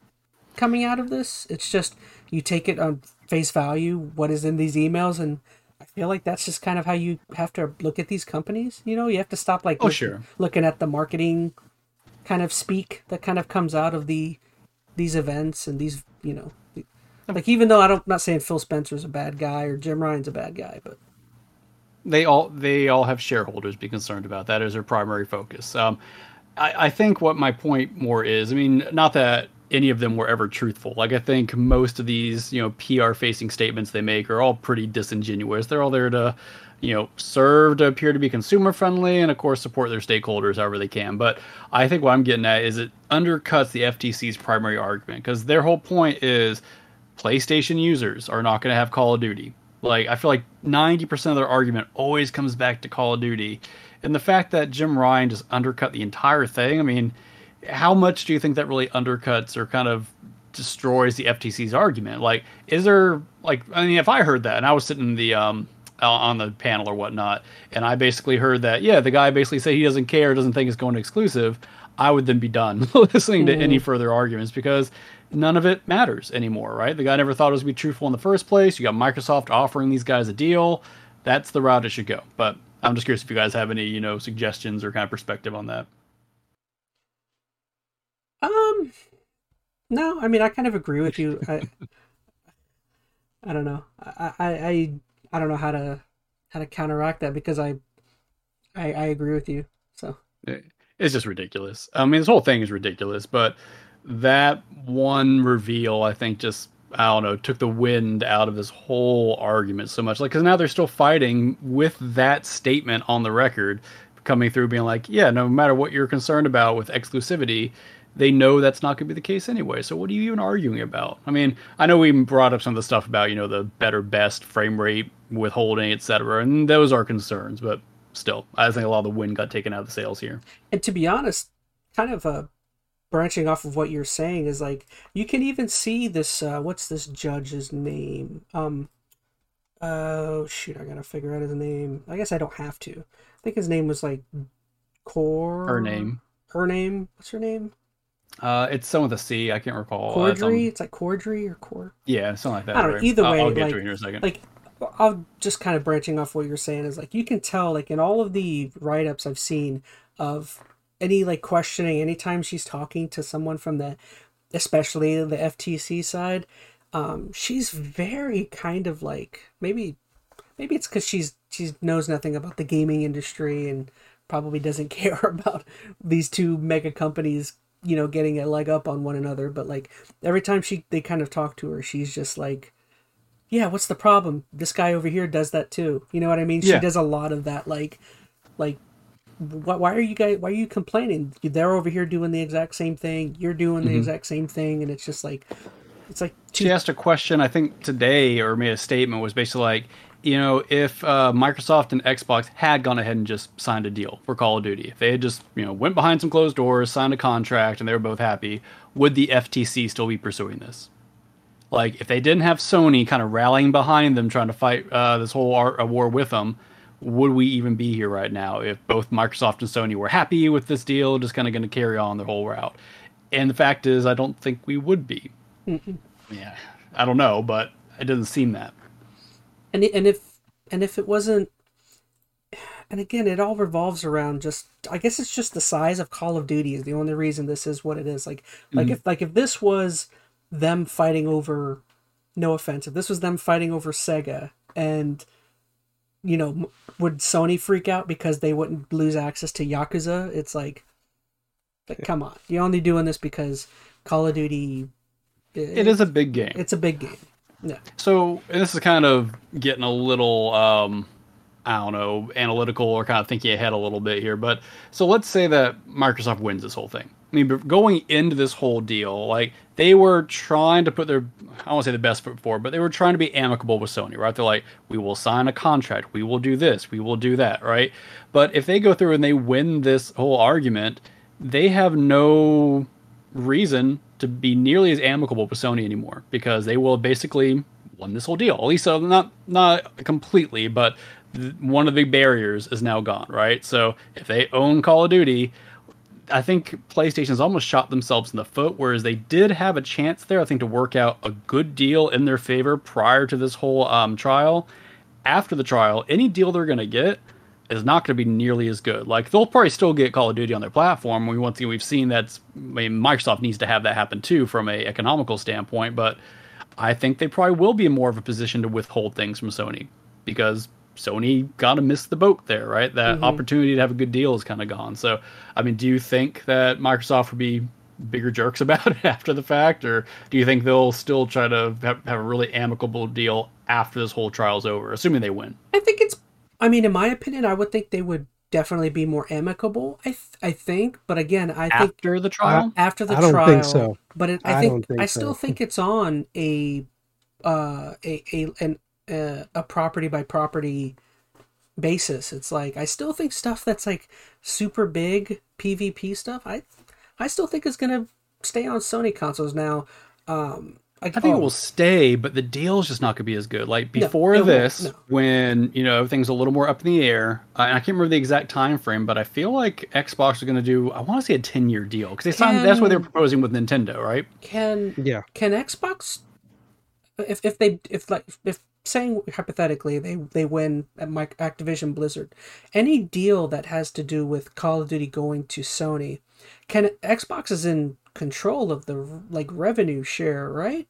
coming out of this. It's just you take it on face value, what is in these emails, and I feel like that's just kind of how you have to look at these companies. You know, you have to stop like Oh, look- sure. looking at the marketing kind of speak that kind of comes out of the these events and these you know like even though I don't I'm not saying Phil Spencer's a bad guy or Jim Ryan's a bad guy, but They all they all have shareholders be concerned about. That is their primary focus. Um, I, I think what my point more is, I mean, not that any of them were ever truthful. Like I think most of these, you know, PR facing statements they make are all pretty disingenuous. They're all there to, you know, serve to appear to be consumer friendly and of course support their stakeholders however they can. But I think what I'm getting at is it undercuts the FTC's primary argument because their whole point is PlayStation users are not going to have Call of Duty. Like I feel like 90% of their argument always comes back to Call of Duty. And the fact that Jim Ryan just undercut the entire thing, I mean, how much do you think that really undercuts or kind of destroys the FTC's argument? Like, is there like I mean, if I heard that and I was sitting in the um on the panel or whatnot, and I basically heard that, yeah, the guy basically said he doesn't care, doesn't think it's going to exclusive, I would then be done listening to any further arguments because none of it matters anymore, right? The guy never thought it was be truthful in the first place. You got Microsoft offering these guys a deal. That's the route it should go. But I'm just curious if you guys have any, you know, suggestions or kind of perspective on that. Um, no, I mean I kind of agree with you. I, I don't know. I, I, I, I don't know how to how to counteract that because I, I, I agree with you. So It's just ridiculous. I mean, this whole thing is ridiculous, but that one reveal, I think, just I don't know, took the wind out of this whole argument so much. Like, because now they're still fighting with that statement on the record coming through, being like, yeah, no matter what you're concerned about with exclusivity, they know that's not going to be the case anyway. So what are you even arguing about? I mean, I know we brought up some of the stuff about you know the better, best frame rate, withholding, etc., and those are concerns, but still, I think a lot of the wind got taken out of the sails here. And to be honest, kind of uh, branching off of what you're saying is like you can even see this. Uh, what's this judge's name? Um, Oh shoot! I gotta figure out his name. I guess I don't have to. I think his name was like Core. Her name. Her name. What's her name? Uh, it's someone with a C. I can't recall. Uh, it's, Cordry. It's like Cordry or Core. yeah, something like that. I don't know, right? either way, I'll, get like- to it in a second. like I'll just kind of branching off what you're saying is like you can tell like in all of the write ups I've seen of any like questioning anytime she's talking to someone from the especially the FTC side, um, she's very kind of like maybe maybe it's because she's she knows nothing about the gaming industry and probably doesn't care about these two mega companies you know getting a leg up on one another but like every time she they kind of talk to her she's just like yeah what's the problem? This guy over here does that too. You know what i mean? She does a lot of that like like why, why are you guys why are you complaining? They're over here doing the exact same thing. You're doing the exact same thing. And it's just like it's like she asked a question i think today or made a statement was basically like you know if uh, microsoft and xbox had gone ahead and just signed a deal for call of duty if they had just you know went behind some closed doors signed a contract and they were both happy would the ftc still be pursuing this? Like if they didn't have sony kind of rallying behind them trying to fight uh, this whole ar- uh, war with them would we even be here right now if both microsoft and sony were happy with this deal just kind of going to carry on their whole route? And the fact is i don't think we would be. Yeah, I don't know, but it doesn't seem that. and and if and if it wasn't and again it all revolves around just i guess it's just the size of call of duty is the only reason this is what it is. Like like mm-hmm. if like if this was them fighting over no offense if this was them fighting over sega and you know would sony freak out because they wouldn't lose access to yakuza it's like like come on you're only doing this because call of duty It is a big game. it's a big game yeah So and this is kind of getting a little, um, I don't know, analytical or kind of thinking ahead a little bit here. But so let's say that Microsoft wins this whole thing. I mean, going into this whole deal, like they were trying to put their, I to say the best foot forward, but they were trying to be amicable with Sony, right? They're like, we will sign a contract, we will do this, we will do that, right? But if they go through and they win this whole argument, they have no reason to be nearly as amicable with Sony anymore because they will basically won this whole deal. At least uh, not not completely, but th- one of the big barriers is now gone, right? So if they own Call of Duty, I think PlayStation's almost shot themselves in the foot, whereas they did have a chance there, I think, to work out a good deal in their favor prior to this whole um, trial. After the trial, any deal they're going to get is not going to be nearly as good. Like they'll probably still get Call of Duty on their platform. We one thing we've seen that's I mean, Microsoft needs to have that happen too from a economical standpoint, but I think they probably will be in more of a position to withhold things from Sony because Sony got to miss the boat there, right? That opportunity to have a good deal is kind of gone. So, I mean, do you think that Microsoft would be bigger jerks about it after the fact, or do you think they'll still try to have, have a really amicable deal after this whole trial's over, assuming they win? I think it's. I mean, in my opinion, I would think they would definitely be more amicable. I th- I think, but again, I think After the trial? after the I don't trial, think so. But it, I I think think I still so. think it's on a uh a a an uh, a property by property basis. It's like I still think stuff that's like super big PvP stuff. I I still think is gonna stay on Sony consoles now. Um, I think it will stay, but the deal's just not going to be as good. Like before it won't, this, no. when you know everything's a little more up in the air, uh, and I can't remember the exact time frame, but I feel like Xbox is going to do. I want to say a ten year deal because they signed. That's what they're proposing with Nintendo, right? Can Yeah. can Xbox if if they if like if saying hypothetically they they win at my Activision Blizzard any deal that has to do with Call of Duty going to Sony can Xbox is in control of the like revenue share right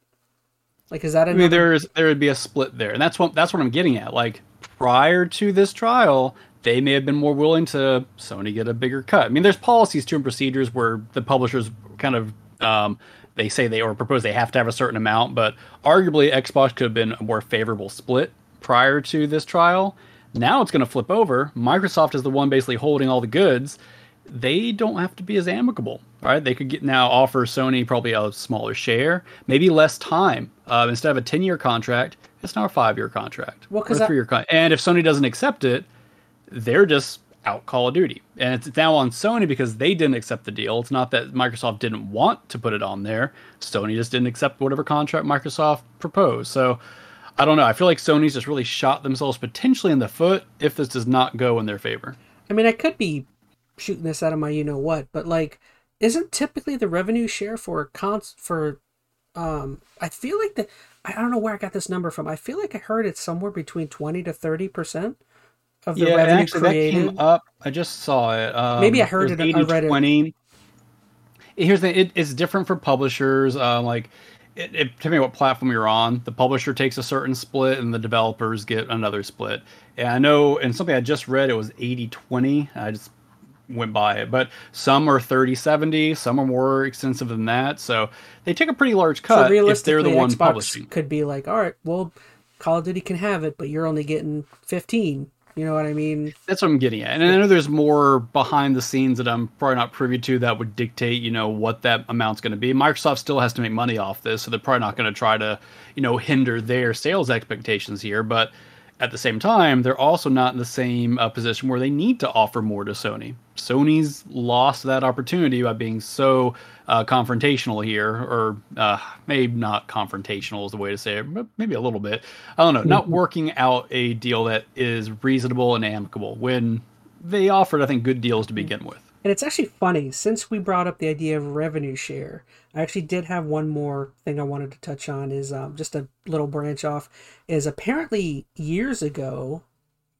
like is that I mean, there's there would be a split there, and that's what that's what I'm getting at. Like prior to this trial, they may have been more willing to Sony get a bigger cut. I mean, there's policies too and procedures where the publishers kind of um, they say they or propose they have to have a certain amount, but arguably Xbox could have been a more favorable split prior to this trial. Now it's going to flip over. Microsoft is the one basically holding all the goods. They don't have to be as amicable, right? They could get now offer Sony probably a smaller share, maybe less time. Uh, instead of a ten-year contract, it's now a five-year contract Well, or 'cause a I- three-year contract. And if Sony doesn't accept it, they're just out Call of Duty. And it's now on Sony because they didn't accept the deal. It's not that Microsoft didn't want to put it on there. Sony just didn't accept whatever contract Microsoft proposed. So I don't know. I feel like Sony's just really shot themselves potentially in the foot if this does not go in their favor. I mean, I could be shooting this out of my you know what, but like, isn't typically the revenue share for cons for, um, I feel like the I don't know where I got this number from. I feel like I heard it's somewhere between twenty to thirty percent of the yeah, revenue actually, created. that came up. I just saw it. Um, Maybe I heard it, I 80, read it. 20. Here's the it, it's different for publishers. Um, like, it, it, depending on what platform you're on, the publisher takes a certain split and the developers get another split. And I know, and something I just read, it was 80 20. I just went by it, but some are 30 70, some are more extensive than that. So they take a pretty large cut so if they're the one Xbox publishing. could be like, all right, well, Call of Duty can have it, but you're only getting fifteen. You know what I mean? That's what I'm getting at. And I know there's more behind the scenes that I'm probably not privy to that would dictate, you know, what that amount's going to be. Microsoft still has to make money off this, so they're probably not going to try to, you know, hinder their sales expectations here. But at the same time, they're also not in the same uh, position where they need to offer more to Sony. Sony's lost that opportunity by being so uh, confrontational here, or uh, maybe not confrontational is the way to say it, but maybe a little bit. I don't know, not working out a deal that is reasonable and amicable when they offered, I think, good deals to begin with. And it's actually funny since we brought up the idea of revenue share. I actually did have one more thing I wanted to touch on. Is um, just a little branch off. Is apparently years ago,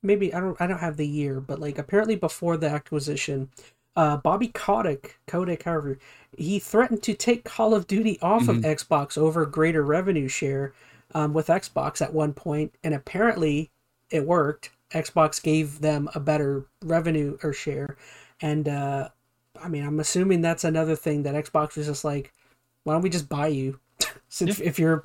maybe I don't I don't have the year, but like apparently before the acquisition, uh, Bobby Kotick, Kotick, however, he threatened to take Call of Duty off of Xbox over greater revenue share um, with Xbox at one point, and apparently it worked. Xbox gave them a better revenue or share, and uh, I mean, I'm assuming that's another thing that Xbox was just like, why don't we just buy you? Since if you're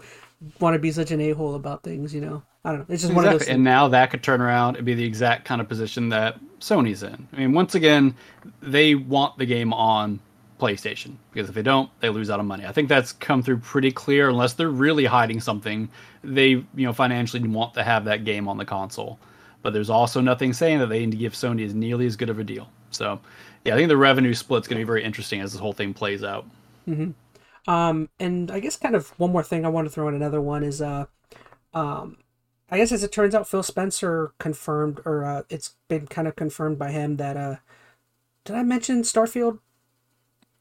want to be such an a hole about things, you know, I don't know. It's just one of those. Exactly. And now that could turn around and be the exact kind of position that Sony's in. I mean, once again, they want the game on PlayStation because if they don't, they lose out on money. I think that's come through pretty clear. Unless they're really hiding something, they you know financially want to have that game on the console. But there's also nothing saying that they need to give Sony as nearly as good of a deal. So, yeah, I think the revenue split's going to be very interesting as this whole thing plays out. Um, and I guess kind of one more thing I want to throw in another one is uh, um, I guess as it turns out, Phil Spencer confirmed, or uh, it's been kind of confirmed by him that uh, did I mention Starfield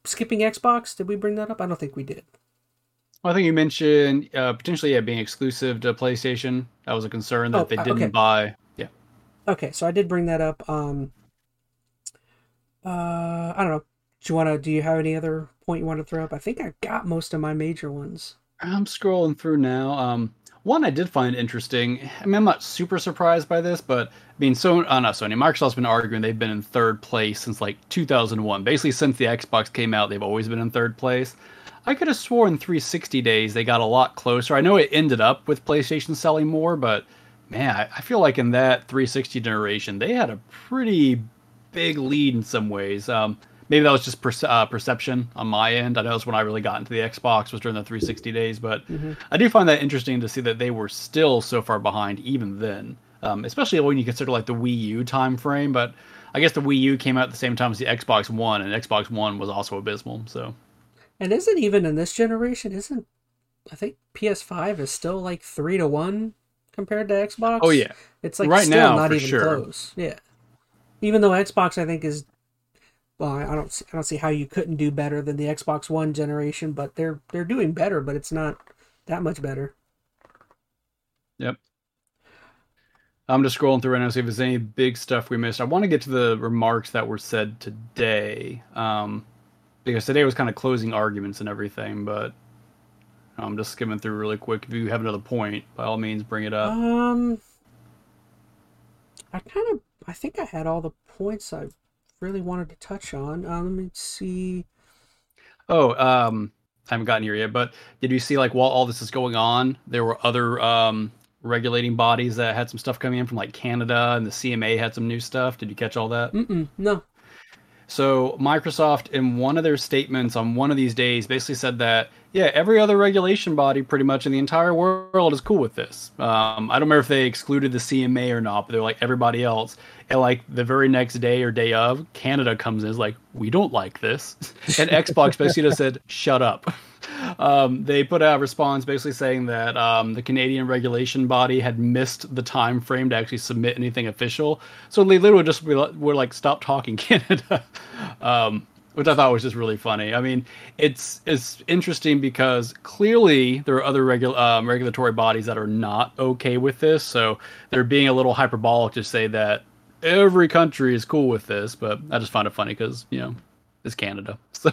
skipping Xbox? Did we bring that up? I don't think we did. Well, I think you mentioned uh, potentially yeah, being exclusive to PlayStation. That was a concern that Oh, they uh, didn't okay. buy. Yeah. Okay, so I did bring that up. Um, uh, I don't know. Do you want to? Do you have any other point you want to throw up? I think I got most of my major ones. I'm scrolling through now. Um, one I did find interesting. I mean, I'm not super surprised by this, but I mean, so uh, not Sony. Microsoft's been arguing they've been in third place since like 2001. Basically, since the Xbox came out, they've always been in third place. I could have sworn 360 days they got a lot closer. I know it ended up with PlayStation selling more, but man, I, I feel like in that 360 generation they had a pretty big lead in some ways. Um, maybe that was just perce- uh, perception on my end. I know that's when I really got into the Xbox was during the 360 days, but I do find that interesting to see that they were still so far behind even then, um, especially when you consider like the Wii U time frame. But I guess the Wii U came out at the same time as the Xbox One, and Xbox One was also abysmal. So And isn't even in this generation, isn't I think PS5 is still like three to one compared to Xbox? Oh, yeah. It's like Right still now, not even sure. close. Yeah. Even though Xbox I think is well, I don't see, I don't see how you couldn't do better than the Xbox One generation, but they're they're doing better, but it's not that much better. Yep. I'm just scrolling through right now to see if there's any big stuff we missed. I want to get to the remarks that were said today, um, because today was kind of closing arguments and everything. But I'm just skimming through really quick. If you have another point, by all means, bring it up. Um, I kind of, I think I had all the points I really wanted to touch on. Uh, let me see. Oh, um, I haven't gotten here yet, but did you see like while all this is going on, there were other um, regulating bodies that had some stuff coming in from like Canada, and the CMA had some new stuff. Did you catch all that? Mm-mm, no. So Microsoft, in one of their statements on one of these days, basically said that yeah, every other regulation body, pretty much in the entire world, is cool with this. Um, I don't remember if they excluded the CMA or not, but they're like everybody else. And like the very next day or day of, Canada comes in is like, we don't like this, and Xbox basically said, shut up. um, they put out a response basically saying that um, the Canadian regulation body had missed the time frame to actually submit anything official. So they literally just were, were like, "Stop talking, Canada," um, which I thought was just really funny. I mean, it's it's interesting because clearly there are other regu- um, regulatory bodies that are not okay with this. So they're being a little hyperbolic to say that every country is cool with this, but I just find it funny because you know it's Canada. So,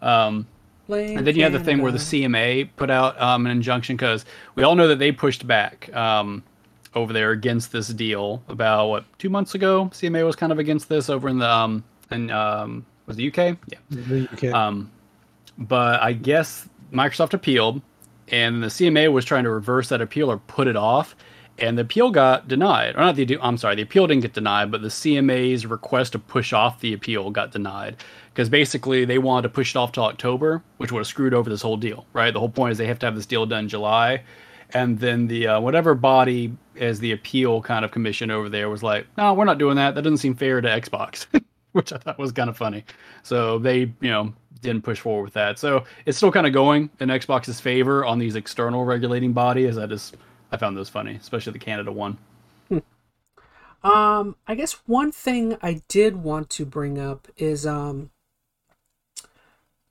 um, and then you have the thing where the CMA put out um, an injunction because we all know that they pushed back um, over there against this deal about what two months ago. CMA was kind of against this over in the um, in um, was the UK, yeah. The UK. Um, but I guess Microsoft appealed, and the CMA was trying to reverse that appeal or put it off and the appeal got denied. Or not the I'm sorry, the appeal didn't get denied, but the CMA's request to push off the appeal got denied because basically they wanted to push it off to October, which would have screwed over this whole deal, right? The whole point is they have to have this deal done in July, and then the uh, whatever body as the appeal kind of commission over there was like, no, we're not doing that. That doesn't seem fair to Xbox, which I thought was kind of funny. So they, you know, didn't push forward with that. So it's still kind of going in Xbox's favor on these external regulating bodies. I just I found those funny, especially the Canada one. Hmm. Um, I guess one thing I did want to bring up is um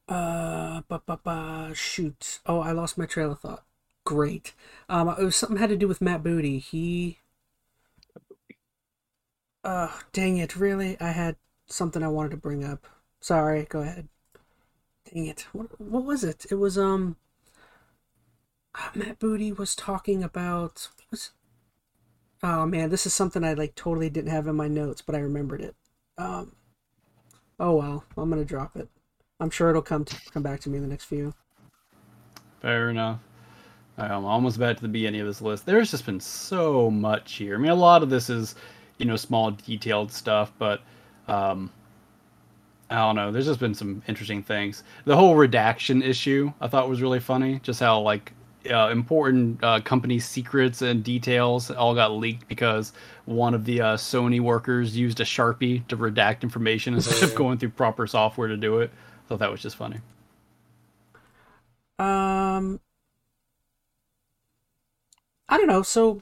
uh ba, ba, ba, shoot. Oh, I lost my trail of thought. Great. Um it was something had to do with Matt Booty. He uh dang it, really? I had something I wanted to bring up. Sorry, go ahead. Dang it. What what was it? It was um uh, Matt Booty was talking about. Was, oh man, this is something I like totally didn't have in my notes, but I remembered it. Um, oh well, I'm gonna drop it. I'm sure it'll come to come back to me in the next few. Fair enough. I'm almost back to the beginning of this list. There's just been so much here. I mean, a lot of this is, you know, small detailed stuff, but um, I don't know. There's just been some interesting things. The whole redaction issue I thought was really funny. Just how like uh, important uh, company secrets and details all got leaked because one of the uh, Sony workers used a sharpie to redact information instead of going through proper software to do it. I thought that was just funny. Um, I don't know. So,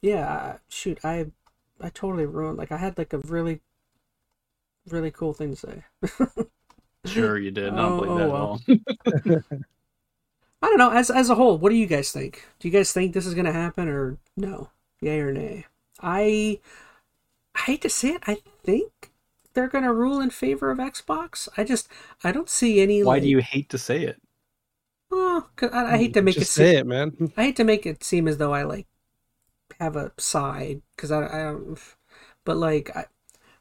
yeah, shoot, I, I totally ruined. Like, I had like a really, really cool thing to say. sure, you did. Not oh, believe that oh, well. at all. I don't know. As as a whole, what do you guys think? Do you guys think this is going to happen or no? Yay or nay? I I hate to say it. I think they're going to rule in favor of Xbox. I just I don't see any. Why like, do you hate to say it? Well, I, I, hate to mm, make just it say seem, it, man. I hate to make it seem as though I like have a side because I, I don't. But like I,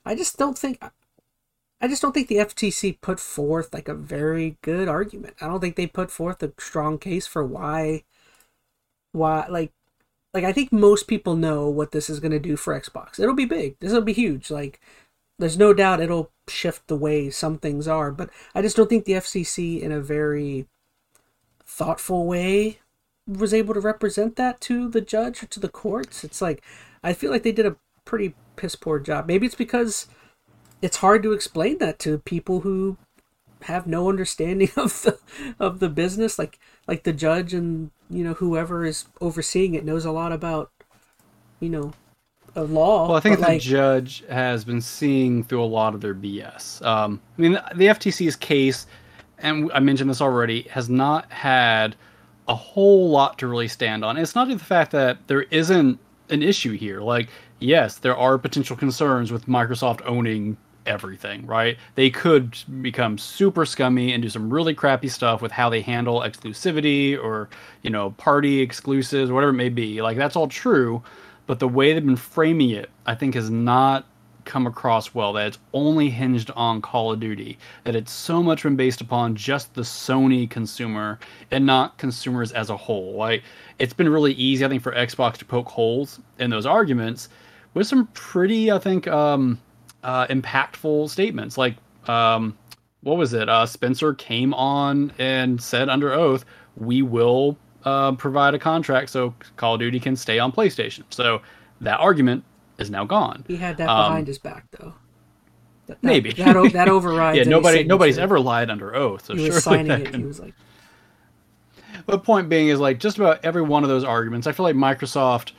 I just don't think I just don't think the FTC put forth like a very good argument. I don't think they put forth a strong case for why why like like I think most people know what this is going to do for Xbox. It'll be big. This will be huge. Like there's no doubt it'll shift the way some things are, but I just don't think the FCC in a very thoughtful way was able to represent that to the judge or to the courts. It's like I feel like they did a pretty piss poor job. Maybe it's because it's hard to explain that to people who have no understanding of the of the business. Like like the judge and you know whoever is overseeing it knows a lot about you know a law well i think the like, judge has been seeing through a lot of their bs um, i mean the ftc's case and i mentioned this already has not had a whole lot to really stand on. It's not the fact that there isn't an issue here. Like yes there are potential concerns with microsoft owning everything, right? They could become super scummy and do some really crappy stuff with how they handle exclusivity or, you know, party exclusives, whatever it may be. Like, that's all true, but the way they've been framing it, I think, has not come across well. That it's only hinged on Call of Duty, that it's so much been based upon just the Sony consumer and not consumers as a whole. Like, it's been really easy, I think, for Xbox to poke holes in those arguments with some pretty, I think, um, uh, impactful statements. Like, um, what was it? Uh, Spencer came on and said under oath, "We will uh, provide a contract so Call of Duty can stay on PlayStation." So that argument is now gone. He had that um, behind his back, though. That, maybe that, that overrides. yeah, nobody nobody's ever lied under oath. So he was signing it. Can... He was like, but point being is like just about every one of those arguments, I feel like Microsoft,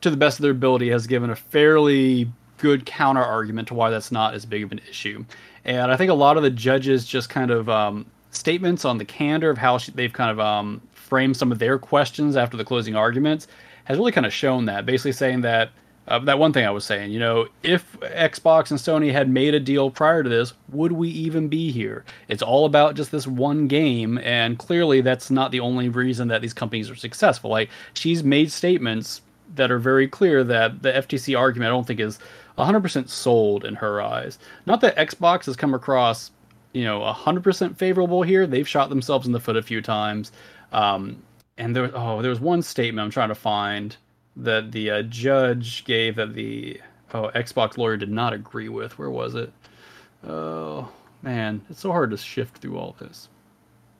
to the best of their ability, has given a fairly good counter argument to why that's not as big of an issue. And I think a lot of the judges just kind of um, statements on the candor of how she, they've kind of um, framed some of their questions after the closing arguments has really kind of shown that. Basically saying that uh, that one thing I was saying, you know, if Xbox and Sony had made a deal prior to this, would we even be here? It's all about just this one game, and clearly that's not the only reason that these companies are successful. Like she's made statements that are very clear that the FTC argument I don't think is 100% sold in her eyes. Not that Xbox has come across, you know, 100% favorable here. They've shot themselves in the foot a few times. Um, and there, oh, there was one statement I'm trying to find that the uh, judge gave that the oh Xbox lawyer did not agree with. Where was it? Oh man, it's so hard to shift through all this.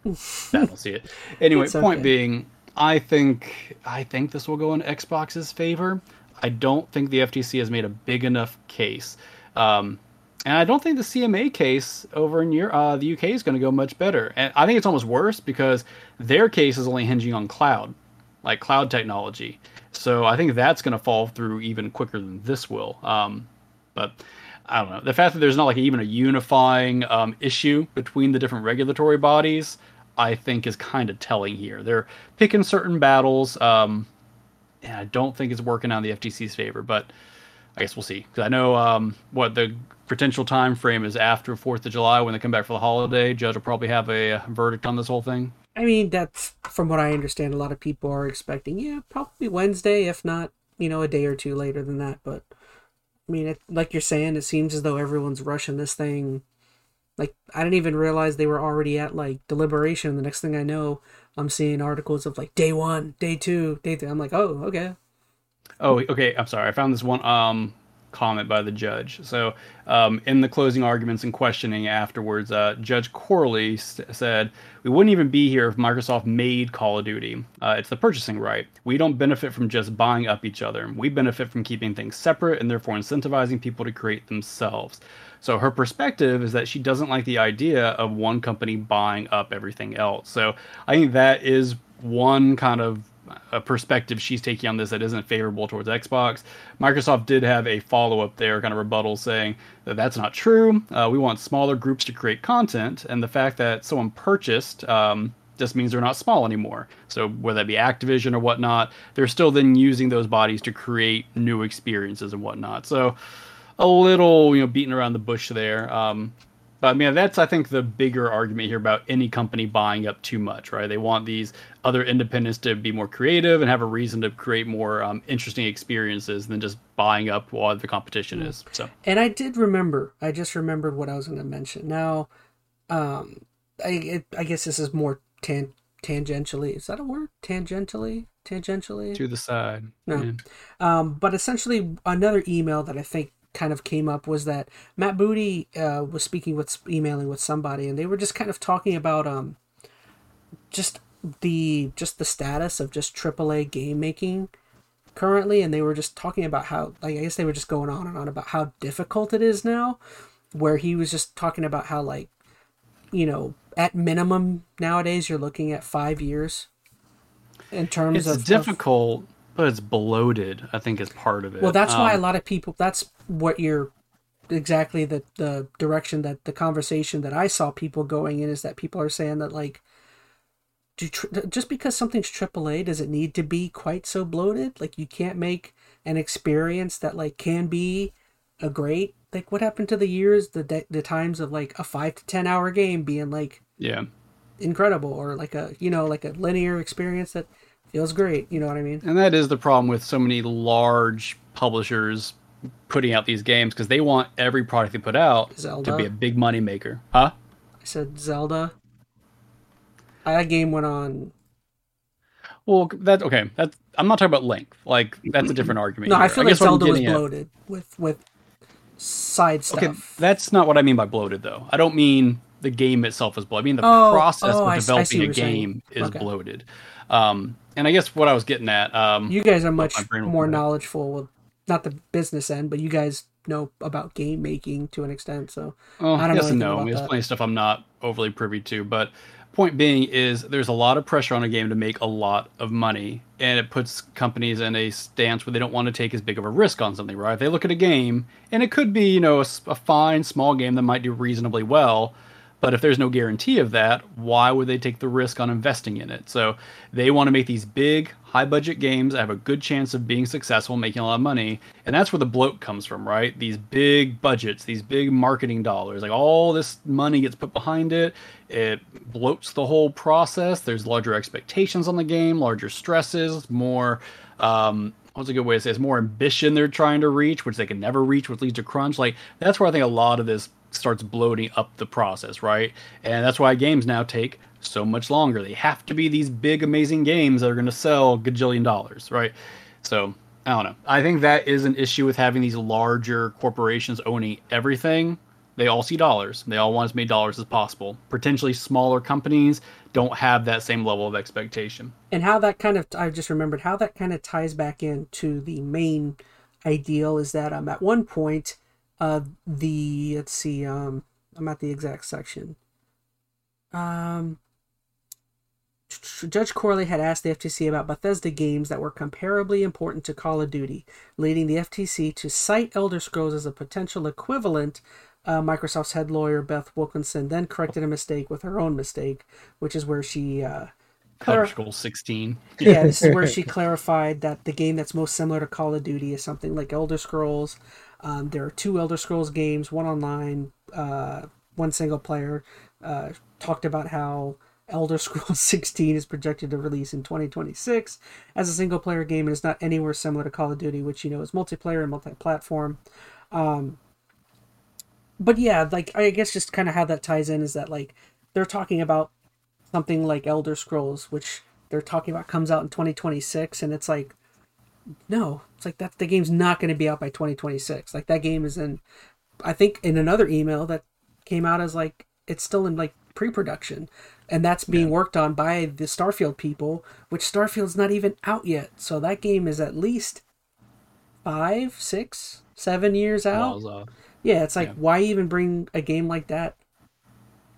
I don't see it. Anyway, It's point okay. being, I think I think this will go in Xbox's favor. I don't think the FTC has made a big enough case. Um, and I don't think the CMA case over in Europe, uh, the UK is going to go much better. And I think it's almost worse because their case is only hinging on cloud, like cloud technology. So I think that's going to fall through even quicker than this will. Um, but I don't know. The fact that there's not like even a unifying um, issue between the different regulatory bodies, I think is kind of telling here. They're picking certain battles. Um, and I don't think it's working in the FTC's favor, but I guess we'll see. Because I know um, what the potential time frame is after Fourth of July when they come back for the holiday. Judge will probably have a verdict on this whole thing. I mean, that's from what I understand. A lot of people are expecting, yeah, probably Wednesday, if not, you know, a day or two later than that. But I mean, it, like you're saying, it seems as though everyone's rushing this thing. Like I didn't even realize they were already at like deliberation. The next thing I know, I'm seeing articles of like day one, day two, day three. I'm like, oh, okay. Oh, okay. I'm sorry. I found this one um, comment by the judge. So, um, in the closing arguments and questioning afterwards, uh, Judge Corley said, "We wouldn't even be here if Microsoft made Call of Duty. Uh, it's the purchasing right. We don't benefit from just buying up each other. We benefit from keeping things separate and therefore incentivizing people to create themselves." So her perspective is that she doesn't like the idea of one company buying up everything else. So I think that is one kind of a perspective she's taking on this that isn't favorable towards Xbox. Microsoft did have a follow up there, kind of rebuttal, saying that that's not true. Uh, we want smaller groups to create content, and the fact that someone purchased um, just means they're not small anymore. So whether that be Activision or whatnot, they're still then using those bodies to create new experiences and whatnot. So a little, you know, beating around the bush there. Um, but I mean, that's I think the bigger argument here about any company buying up too much, right? They want these other independents to be more creative and have a reason to create more um, interesting experiences than just buying up while the competition is. So And I did remember. I just remembered what I was going to mention. Now, um, I it, I guess this is more tan- tangentially. Is that a word? Tangentially, tangentially. to the side. No. Yeah. Um, but essentially, another email that I think kind of came up was that Matt Booty uh, was speaking with emailing with somebody, and they were just kind of talking about um, just the just the status of just AAA game making currently, and they were just talking about how like I guess they were just going on and on about how difficult it is now. Where he was just talking about how like you know at minimum nowadays you're looking at five years in terms It's of of- difficult, but it's bloated. I think is part of it. Well, that's why a Um, lot of people. That's what you're exactly the the direction that the conversation that I saw people going in is that people are saying that like, do tr- just because something's AAA does it need to be quite so bloated? Like you can't make an experience that like can be a great like what happened to the years the de- the times of like a five to ten hour game being like yeah. incredible or like a you know like a linear experience that feels great. You know what I mean? And that is the problem with so many large publishers putting out these games because they want every product they put out Zelda. to be a big money maker. Huh? I said Zelda. That game went on. Well, that okay. That's I'm not talking about length. Like that's a different argument. No, I here. feel like guess I'm Zelda was getting at- bloated with with side stuff. Okay, that's not what I mean by bloated though. I don't mean the game itself is bloated. I mean the Oh, process oh, of s- I developing what a saying. game is Okay. bloated. Um, and I guess what I was getting at, um, you guys are much my brain will more knowledgeable with not the business end, but you guys know about game making to an extent. So Well, I don't know yes anything no. There's that. plenty of stuff I'm not overly privy to, but point being is there's a lot of pressure on a game to make a lot of money and it puts companies in a stance where they don't want to take as big of a risk on something right they look at a game and it could be you know a, a fine small game that might do reasonably well but if there's no guarantee of that, why would they take the risk on investing in it? So they want to make these big, high budget games that have a good chance of being successful, making a lot of money. And that's where the bloat comes from, right? These big budgets, these big marketing dollars, like all this money gets put behind it. It bloats the whole process. There's larger expectations on the game, larger stresses, more. Um, what's a good way to say? It's more ambition they're trying to reach, which they can never reach, which leads to crunch. Like that's where I think a lot of this starts bloating up the process, right? And that's why games now take so much longer. They have to be these big, amazing games that are going to sell gajillion dollars, right? So I don't know. I think that is an issue with having these larger corporations owning everything. They all see dollars. They all want as many dollars as possible. Potentially smaller companies don't have that same level of expectation. And how that kind of, I just remembered how that kind of ties back into the main ideal is that um, at one point, uh, the let's see, um, I'm at the exact section. Um, Judge Corley had asked the FTC about Bethesda games that were comparably important to Call of Duty, leading the FTC to cite Elder Scrolls as a potential equivalent. Uh, Microsoft's head lawyer Beth Wilkinson then corrected a mistake with her own mistake, which is where she uh, Elder Scrolls 16. yeah, this is where she clarified that the game that's most similar to Call of Duty is something like Elder Scrolls. Um, there are two Elder Scrolls games, one online, uh, one single player. Uh, talked about how Elder Scrolls 16 is projected to release in 2026 as a single player game and is not anywhere similar to Call of Duty, which you know is multiplayer and multi platform. Um, but yeah, like I guess just kind of how that ties in is that like they're talking about something like Elder Scrolls, which they're talking about comes out in 2026, and it's like, no, it's like that the game's not going to be out by 2026. Like that game is in, I think in another email that came out as like it's still in like pre-production, and that's being yeah. worked on by the Starfield people, which Starfield's not even out yet. So that game is at least five, six, seven years out. Yeah, it's like yeah. why even bring a game like that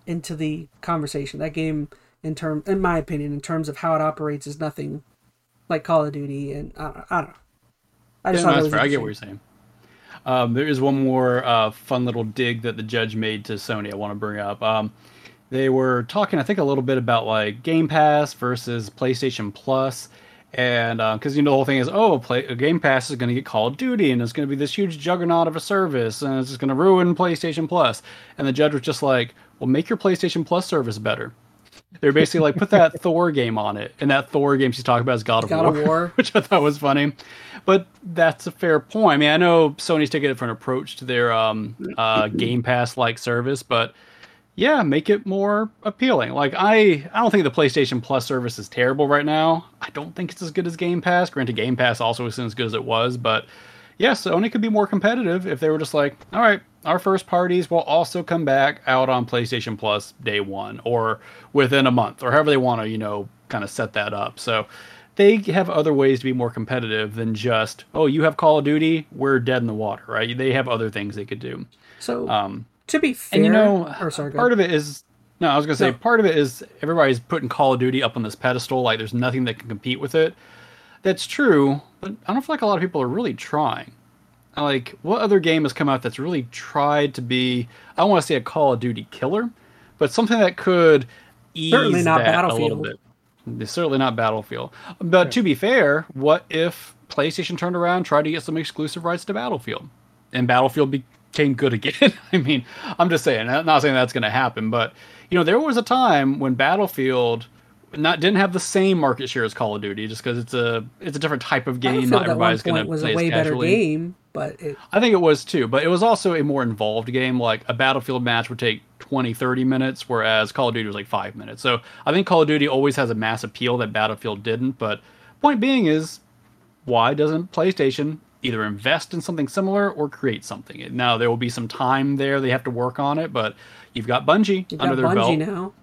into the conversation? That game in term, in my opinion, in terms of how it operates, is nothing like Call of Duty, and I, I don't know. I just yeah, no, fair. I get what you're saying. Um, there is one more uh, fun little dig that the judge made to Sony. I want to bring up. Um, they were talking, I think, a little bit about like Game Pass versus PlayStation Plus, and because uh, you know the whole thing is, oh, play, a Game Pass is going to get Call of Duty, and it's going to be this huge juggernaut of a service, and it's just going to ruin PlayStation Plus. And the judge was just like, well, make your PlayStation Plus service better. They're basically like put that Thor game on it, and that Thor game she's talking about is God of God War, of War, which I thought was funny. But that's a fair point. I mean, I know Sony's taking a different approach to their um, uh, Game Pass like service, but yeah, make it more appealing. Like I, I don't think the PlayStation Plus service is terrible right now. I don't think it's as good as Game Pass. Granted, Game Pass also isn't as good as it was, but yeah, Sony could be more competitive if they were just like, all right, our first parties will also come back out on PlayStation Plus day one or within a month or however they want to, you know, kind of set that up. So they have other ways to be more competitive than just, oh, you have Call of Duty, we're dead in the water, right? They have other things they could do. So, um, to be fair, and you know, or, sorry, part of it is no, I was gonna say no. part of it is everybody's putting Call of Duty up on this pedestal, like there's nothing that can compete with it. That's true, but I don't feel like a lot of people are really trying. Like, what other game has come out that's really tried to be? I don't want to say a Call of Duty killer, but something that could ease certainly not that Battlefield. a little bit. It's certainly not Battlefield. But to be fair, what if PlayStation turned around, tried to get some exclusive rights to Battlefield, and Battlefield became good again? I mean, I'm just saying, I'm not saying that's going to happen, but you know, there was a time when Battlefield not didn't have the same market share as Call of Duty, just because it's a it's a different type of game. Not everybody's going to was a way better game, but it... I think it was too. But it was also a more involved game. Like a Battlefield match would take 20, 30 minutes, whereas Call of Duty was like five minutes. So I think Call of Duty always has a mass appeal that Battlefield didn't. But point being is, why doesn't PlayStation either invest in something similar or create something? Now there will be some time there; they have to work on it. But you've got Bungie you've under got their Bungie belt now.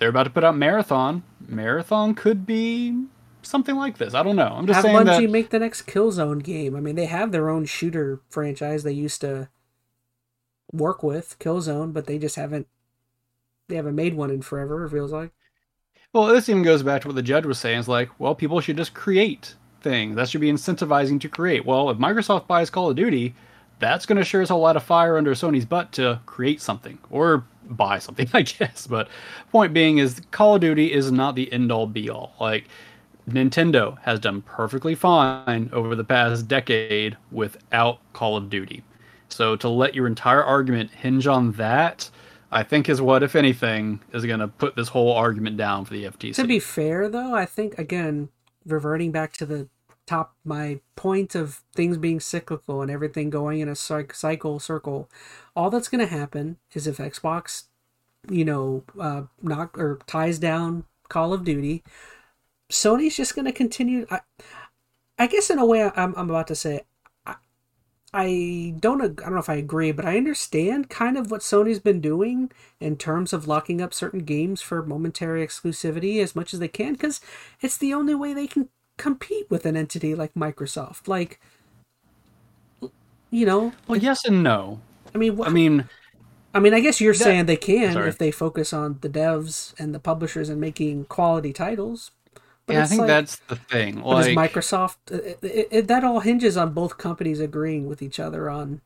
They're about to put out Marathon. Marathon could be something like this. I don't know. I'm just have saying Bungie that make the next Killzone game. I mean, they have their own shooter franchise they used to work with Killzone, but they just haven't they haven't made one in forever. It feels like. Well, this even goes back to what the judge was saying. It's like, well, people should just create things. That should be incentivizing to create. Well, if Microsoft buys Call of Duty, that's going to sure as a lot of fire under Sony's butt to create something or buy something, I guess. But point being is Call of Duty is not the end all be all. Like Nintendo has done perfectly fine over the past decade without Call of Duty. So to let your entire argument hinge on that, I think is what, if anything, is going to put this whole argument down for the FTC. To be fair, though, I think again, reverting back to the top, my point of things being cyclical and everything going in a cycle circle, all that's going to happen is if Xbox, you know, uh, knock or ties down Call of Duty, Sony's just going to continue. I, I guess in a way, I'm, I'm about to say, I, I don't I don't know if I agree, but I understand kind of what Sony's been doing in terms of locking up certain games for momentary exclusivity as much as they can, because it's the only way they can compete with an entity like Microsoft. Like, you know. Well, yes and no. I mean, wh- I mean, I mean, I guess you're That- saying they can Sorry. if they focus on the devs and the publishers and making quality titles. But yeah, I think like- that's the thing. But is Microsoft? It, it, it, that all hinges on both companies agreeing with each other on,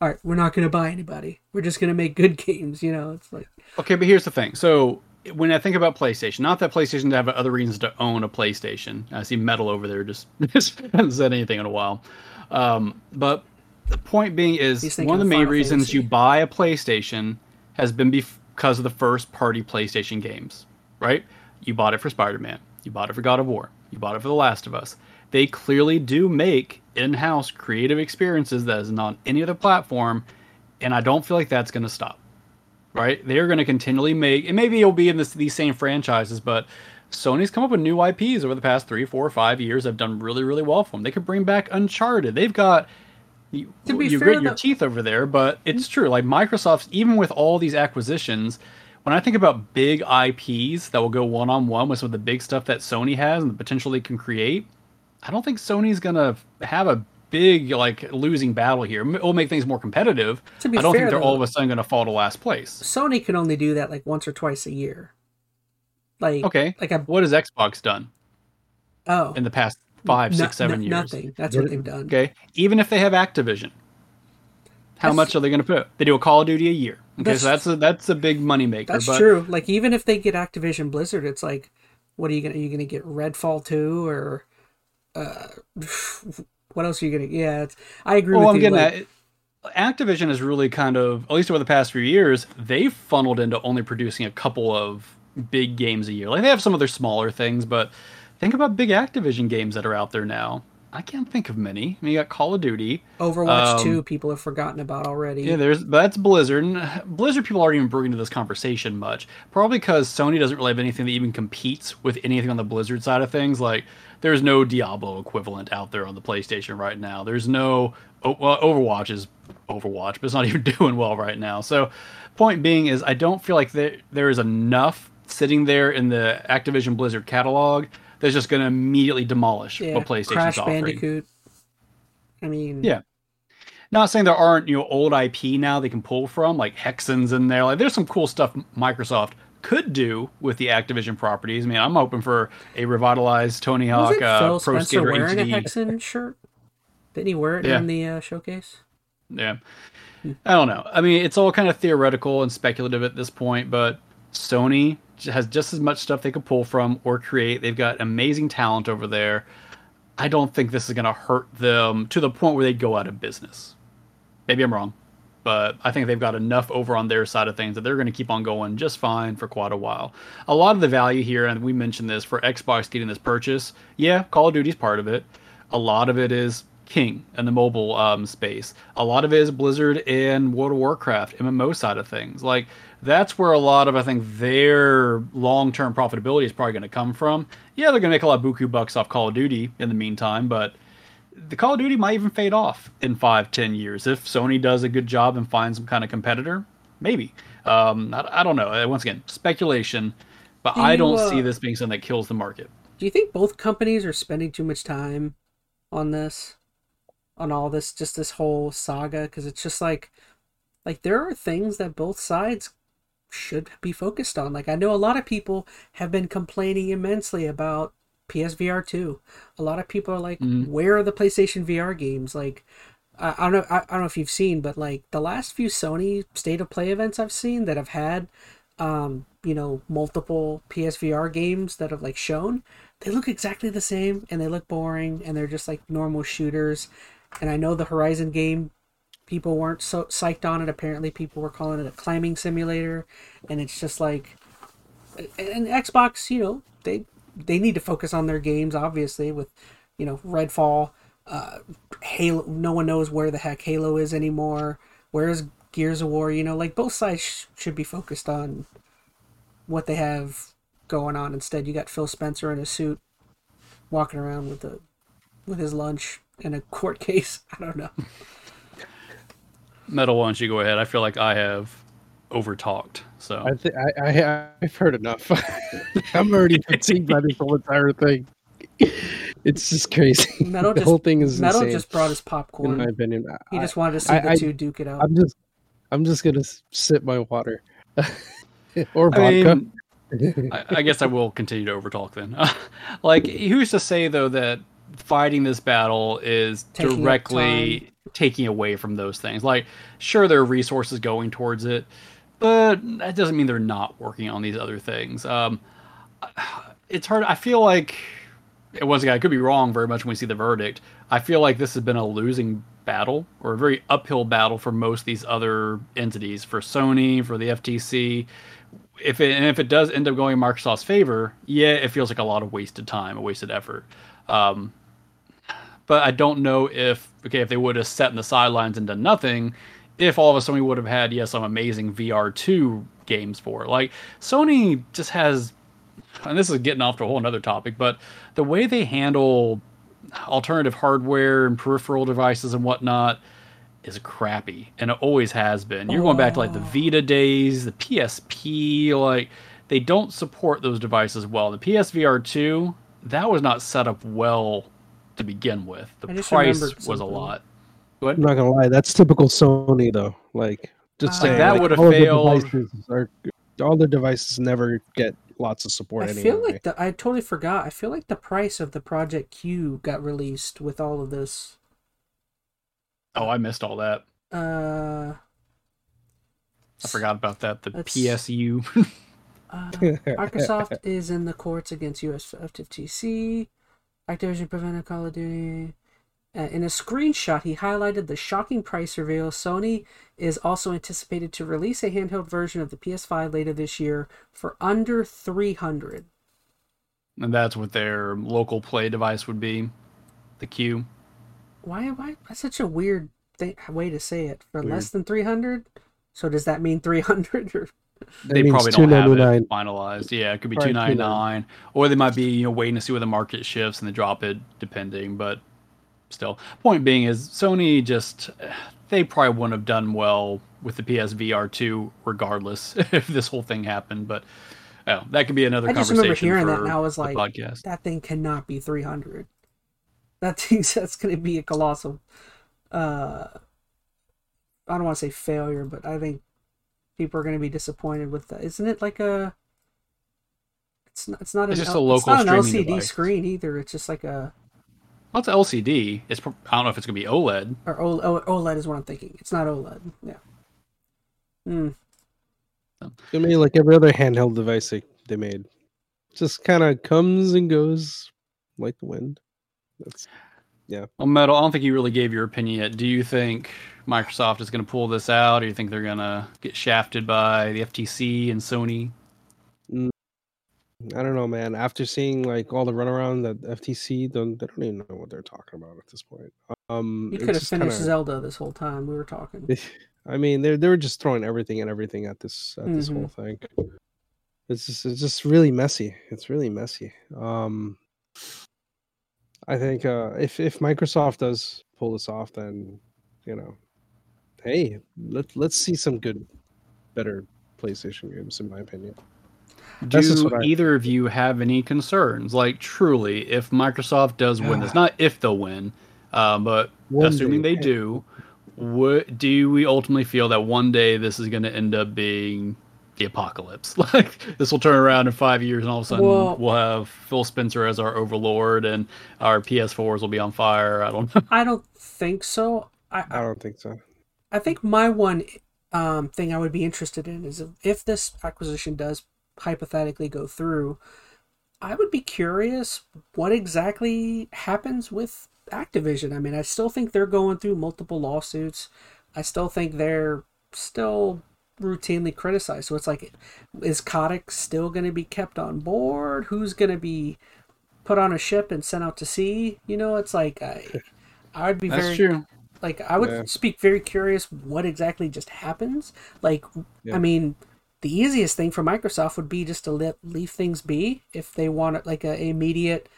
all right, we're not going to buy anybody. We're just going to make good games. You know, it's like Okay, but here's the thing. So when I think about PlayStation, not that PlayStation have other reasons to own a PlayStation. I see Metal over there just, just hasn't said anything in a while. Um, but the point being is one of the main Final reasons Fantasy. you buy a PlayStation has been because of the first party PlayStation games, right? You bought it for Spider-Man. You bought it for God of War. You bought it for The Last of Us. They clearly do make in-house creative experiences that isn't on any other platform, and I don't feel like that's going to stop right? They're going to continually make, and maybe it'll be in this, these same franchises, but Sony's come up with new IPs over the past three, four, five years. Have done really, really well for them. They could bring back Uncharted. They've got you, To be you fair, grit your teeth over there, but it's true. Like Microsoft's, even with all these acquisitions, when I think about big IPs that will go one on one with some of the big stuff that Sony has and the potential they can create, I don't think Sony's gonna have a big like losing battle here. It'll make things more competitive. I don't fair, think they're all of a sudden gonna fall to last place. Sony can only do that like once or twice a year. Like Okay. like a What has Xbox done oh in the past five, no- six, seven no- years? Nothing. That's what they've done. Okay. Even if they have Activision, how That's- much are they going to put? They do a Call of Duty a year. Okay, That's- so that's a that's a big money maker. That's but true. Like even if they get Activision Blizzard, it's like, what are you gonna? Are you gonna get Redfall two or, uh, what else are you gonna? Yeah, it's, I agree. Well, I'm you. getting like, at Activision is really kind of, at least over the past few years, they've funneled into only producing a couple of big games a year. Like they have some other smaller things, but think about big Activision games that are out there now. I can't think of many. I mean, you got Call of Duty. Overwatch um, two, people have forgotten about already. Yeah, there's but that's Blizzard. Blizzard people aren't even bringing to this conversation much. Probably because Sony doesn't really have anything that even competes with anything on the Blizzard side of things. Like there's no Diablo equivalent out there on the PlayStation right now. There's no well, Overwatch is Overwatch, but it's not even doing well right now. So, point being is, I don't feel like there there is enough sitting there in the Activision Blizzard catalog that's just going to immediately demolish yeah, what PlayStation's Crash offering. Bandicoot. I mean, Yeah. Not saying there aren't you know old IP now they can pull from, like Hexens in there. Like there's some cool stuff Microsoft could do with the Activision properties. I mean, I'm hoping for a revitalized Tony Hawk uh, Phil Pro Spencer Skater wearing a Hexen shirt? Didn't he wear it Yeah. in the uh, showcase? Yeah. I don't know. I mean, it's all kind of theoretical and speculative at this point, but Sony has just as much stuff they could pull from or create. They've got amazing talent over there. I don't think this is going to hurt them to the point where they go out of business. Maybe I'm wrong, but I think they've got enough over on their side of things that they're going to keep on going just fine for quite a while. A lot of the value here, and we mentioned this for Xbox getting this purchase, yeah, Call of Duty's part of it. A lot of it is King and the mobile um, space. A lot of it is Blizzard and World of Warcraft MMO side of things. Like that's where a lot of I think their long term profitability is probably going to come from. Yeah, they're going to make a lot of buku bucks off Call of Duty in the meantime, but the Call of Duty might even fade off in five, ten years if Sony does a good job and finds some kind of competitor. Maybe. Um, I, I don't know. Uh, Once again, speculation, but Do I you, don't uh, see this being something that kills the market. Do you think both companies are spending too much time on this, on all this, just this whole saga? Because it's just like, like there are things that both sides should be focused on. Like I know a lot of people have been complaining immensely about PSVR 2. A lot of people are like, Mhm. where are the PlayStation VR games? Like I, I don't know I, I don't know if you've seen, but like the last few Sony state of play events I've seen that have had um, you know, multiple PSVR games that have like shown, they look exactly the same and they look boring and they're just like normal shooters. And I know the Horizon game people weren't so psyched on it. Apparently, people were calling it a climbing simulator, and it's just like, and Xbox, you know, they they need to focus on their games, obviously, with you know Redfall, uh, Halo. No one knows where the heck Halo is anymore. Where is Gears of War? You know, like both sides sh- should be focused on what they have going on. Instead, you got Phil Spencer in a suit, walking around with a with his lunch and a court case. I don't know. Metal, why don't you go ahead? I feel like I have overtalked. So I think I, I I've heard enough. I'm already fatigued by this whole entire thing. It's just crazy. Metal the just whole thing is Metal insane, just brought his in popcorn. my opinion. he just wanted to see I- the I- two duke it out. I'm just I'm just gonna s- sip my water or I vodka. mean, I, I guess I will continue to overtalk then. like, who's to say though that fighting this battle is Taking directly taking away from those things? Like, sure, there are resources going towards it, but that doesn't mean they're not working on these other things. Um, it's hard. I feel like once again, I could be wrong very much when we see the verdict. I feel like this has been a losing battle or a very uphill battle for most of these other entities, for Sony, for the FTC. If it and if it does end up going in Microsoft's favor, yeah, it feels like a lot of wasted time, a wasted effort. Um, but I don't know if okay if they would have sat in the sidelines and done nothing, if all of a sudden we would have had yes some amazing VR two games for it. Like Sony just has, and this is getting off to a whole another topic, but the way they handle alternative hardware and peripheral devices and whatnot is crappy, and it always has been. You're going back to like the Vita days, the PSP, like they don't support those devices well. The PSVR two that was not set up well to begin with. The price remembered was a something. lot. I'm not gonna lie, that's typical Sony though. Like just Like, saying, that like, would've all the failed. devices Are, all the devices never get lots of support I anyway. feel like the I totally forgot. I feel like the price of the Project Q got released with all of this. Oh, I missed all that. Uh, I forgot about that. The PSU. uh, Microsoft is in the courts against US FTC. Activision prevented Call of Duty. Uh, in a screenshot, he highlighted the shocking price reveal. Sony is also anticipated to release a handheld version of the PS5 later this year for under 300. and that's what their local play device would be. The Q. Why? Why? That's such a weird thing, way to say it. For Weird. less than 300. So does that mean 300 or? That they probably don't have it finalized. Yeah, it could be two ninety nine, or they might be you know waiting to see where the market shifts and they drop it depending. But still, point being is Sony just they probably wouldn't have done well with the PSVR two regardless if this whole thing happened. But oh, that could be another I just remember hearing that for and I was like, podcast. that thing cannot be 300 that thing's that's going to be a colossal uh i don't want to say failure but i think people are going to be disappointed with that isn't it like a it's not it's not It's an, just L- a it's not an lcd device. screen either it's just like a Well, it's LCD. It's I don't know if it's gonna be E OLED. or O- O- oled is what i'm thinking it's not oled yeah Hmm. I mean, like every other handheld device they, they made, just kind of comes and goes like the wind. That's Well, Metal, I don't think you really gave your opinion yet. Do you think Microsoft is going to pull this out, or you think they're going to get shafted by the FTC and Sony? I don't know, man. After seeing like all the runaround that FTC, don't they don't even know what they're talking about at this point. Um, you could have finished kinda- zelda this whole time we were talking I mean, they're they were just throwing everything and everything at this at this Mhm. whole thing. It's just it's just really messy. It's really messy. Um, I think uh, if if Microsoft does pull this off, then you know, hey, let let's see some good, better PlayStation games, in my opinion. Do what I- either of you have any concerns? Like, truly, if Microsoft does win this, not if they'll win, uh, but One assuming day, they do, what, do we ultimately feel that one day this is going to end up being the apocalypse. Like this will turn around in five years, and all of a sudden Well- we'll have Phil Spencer as our overlord, and our PS4s will be on fire. I don't know. I don't think so. I, I don't think so. I think my one um, thing I would be interested in is if, this acquisition does hypothetically go through, I would be curious what exactly happens with Activision. I mean, I still think they're going through multiple lawsuits. I still think they're still routinely criticized. So it's like, is Kotick still going to be kept on board? Who's going to be put on a ship and sent out to sea? You know, it's like I, I would be That's very true. Like I would Yeah. speak very curious what exactly just happens. Like Yeah. I mean, the easiest thing for Microsoft would be just to let leave things be if they want it like a immediate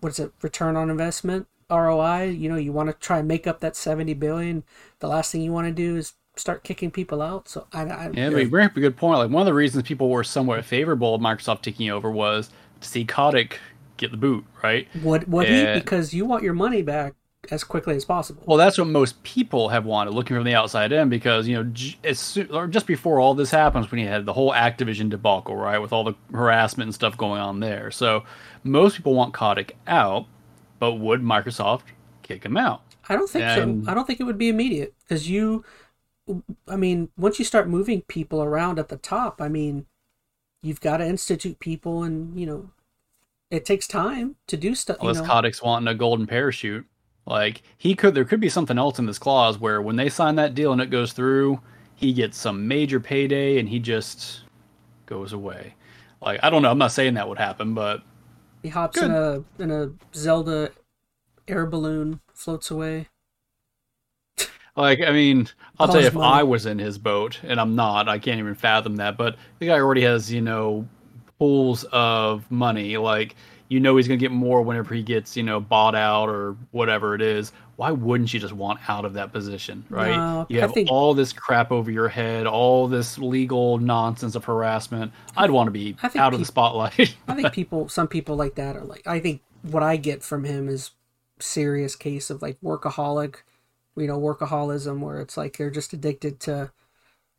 what is it return on investment ROI. You know, you want to try and make up that seventy billion. The last thing you want to do is start kicking people out. So I, I Yeah, but you bring up a good point. Like one of the reasons people were somewhat favorable of Microsoft taking over was to see Kotick get the boot, right? would would Yeah. he because you want your money back as quickly as possible. Well, that's what most people have wanted, looking from the outside in, because you know, as soon, or just before all this happens, when you had the whole Activision debacle, right, with all the harassment and stuff going on there, so most people want Kotick out, but would Microsoft kick him out? I don't think And- so. I don't think it would be immediate because you, I mean, once you start moving people around at the top, I mean, you've got to institute people, and you know, it takes time to do stuff. You Unless know, Kotick's wanting a golden parachute, like he could, there could be something else in this clause where when they sign that deal and it goes through, he gets some major payday and he just goes away. Like I don't know, I'm not saying that would happen, but he hops in a in a Zelda air balloon, floats away. Like, I mean, I'll tell you, if money. I was in his boat, and I'm not, I can't even fathom that. But the guy already has, you know, pools of money. Like, you know, he's gonna get more whenever he gets, you know, bought out or whatever it is. Why wouldn't you just want out of that position, right? No, you have think- all this crap over your head, all this legal nonsense of harassment. I'd want to be out of the spotlight. I think people, some people like that are like. I think what I get from him is serious case of like workaholic, you know, workaholism, where it's like they're just addicted to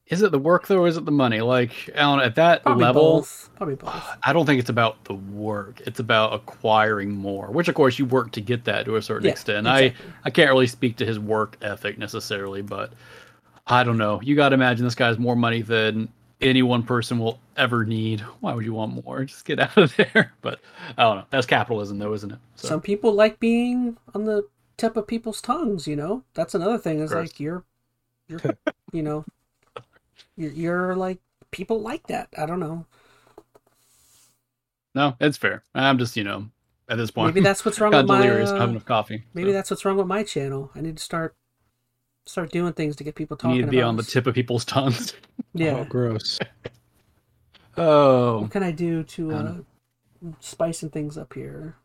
is it the work though, or is it the money? Like, Alan, at that probably level, both. Probably both. I don't think it's about the work. It's about acquiring more, which of course you work to get that to a certain Yeah, extent. exactly. I I can't really speak to his work ethic necessarily, but I don't know. You got to imagine this guy has more money than any one person will ever need. Why would you want more? Just get out of there. But I don't know. That's capitalism, though, isn't it? So Some people like being on the tip of people's tongues. You know, that's another thing. Is like you're, you're, you know, you're, you're like people like that. I don't know. no, it's fair. I'm just you know at this point Maybe that's what's wrong kind with of my. uh, having coffee. maybe so. that's what's wrong with my channel. I need to start, start doing things to get people you talking. need to be about on the tip of people's tongues. Yeah. Oh, gross. Oh, What can I do to I uh, spicing things up here?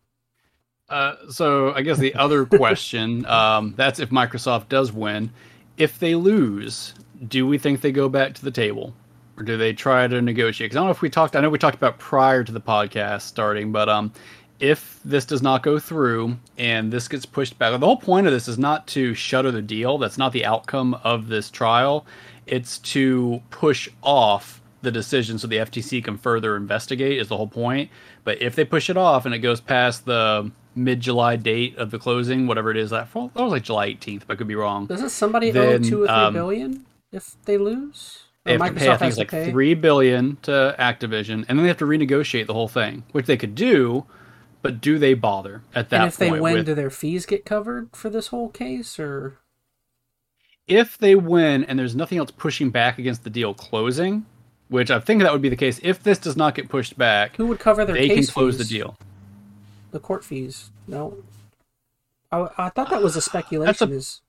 Uh, so I guess the other question, um, that's if Microsoft does win. If they lose, do we think they go back to the table, or do they try to negotiate? Because I don't know if we talked. I know we talked about prior to the podcast starting, but um, if this does not go through and this gets pushed back, the whole point of this is not to shutter the deal. That's not the outcome of this trial. It's to push off the decision so the FTC can further investigate. Is the whole point. But if they push it off and it goes past the mid-July date of the closing, whatever it is, that fall that was like July 18th, but I could be wrong. Doesn't somebody Then, owe two or three um, billion if they lose? They Or have to pay, I think it's like pay? three billion to Activision, and then they have to renegotiate the whole thing, which they could do. But do they bother at that point? And if they win, with- do their fees get covered for this whole case, or if they win and there's nothing else pushing back against the deal closing, which I think that would be the case. If this does not get pushed back, who would cover their they can close fees? the deal. The court fees? No. I, I thought that was a speculation. is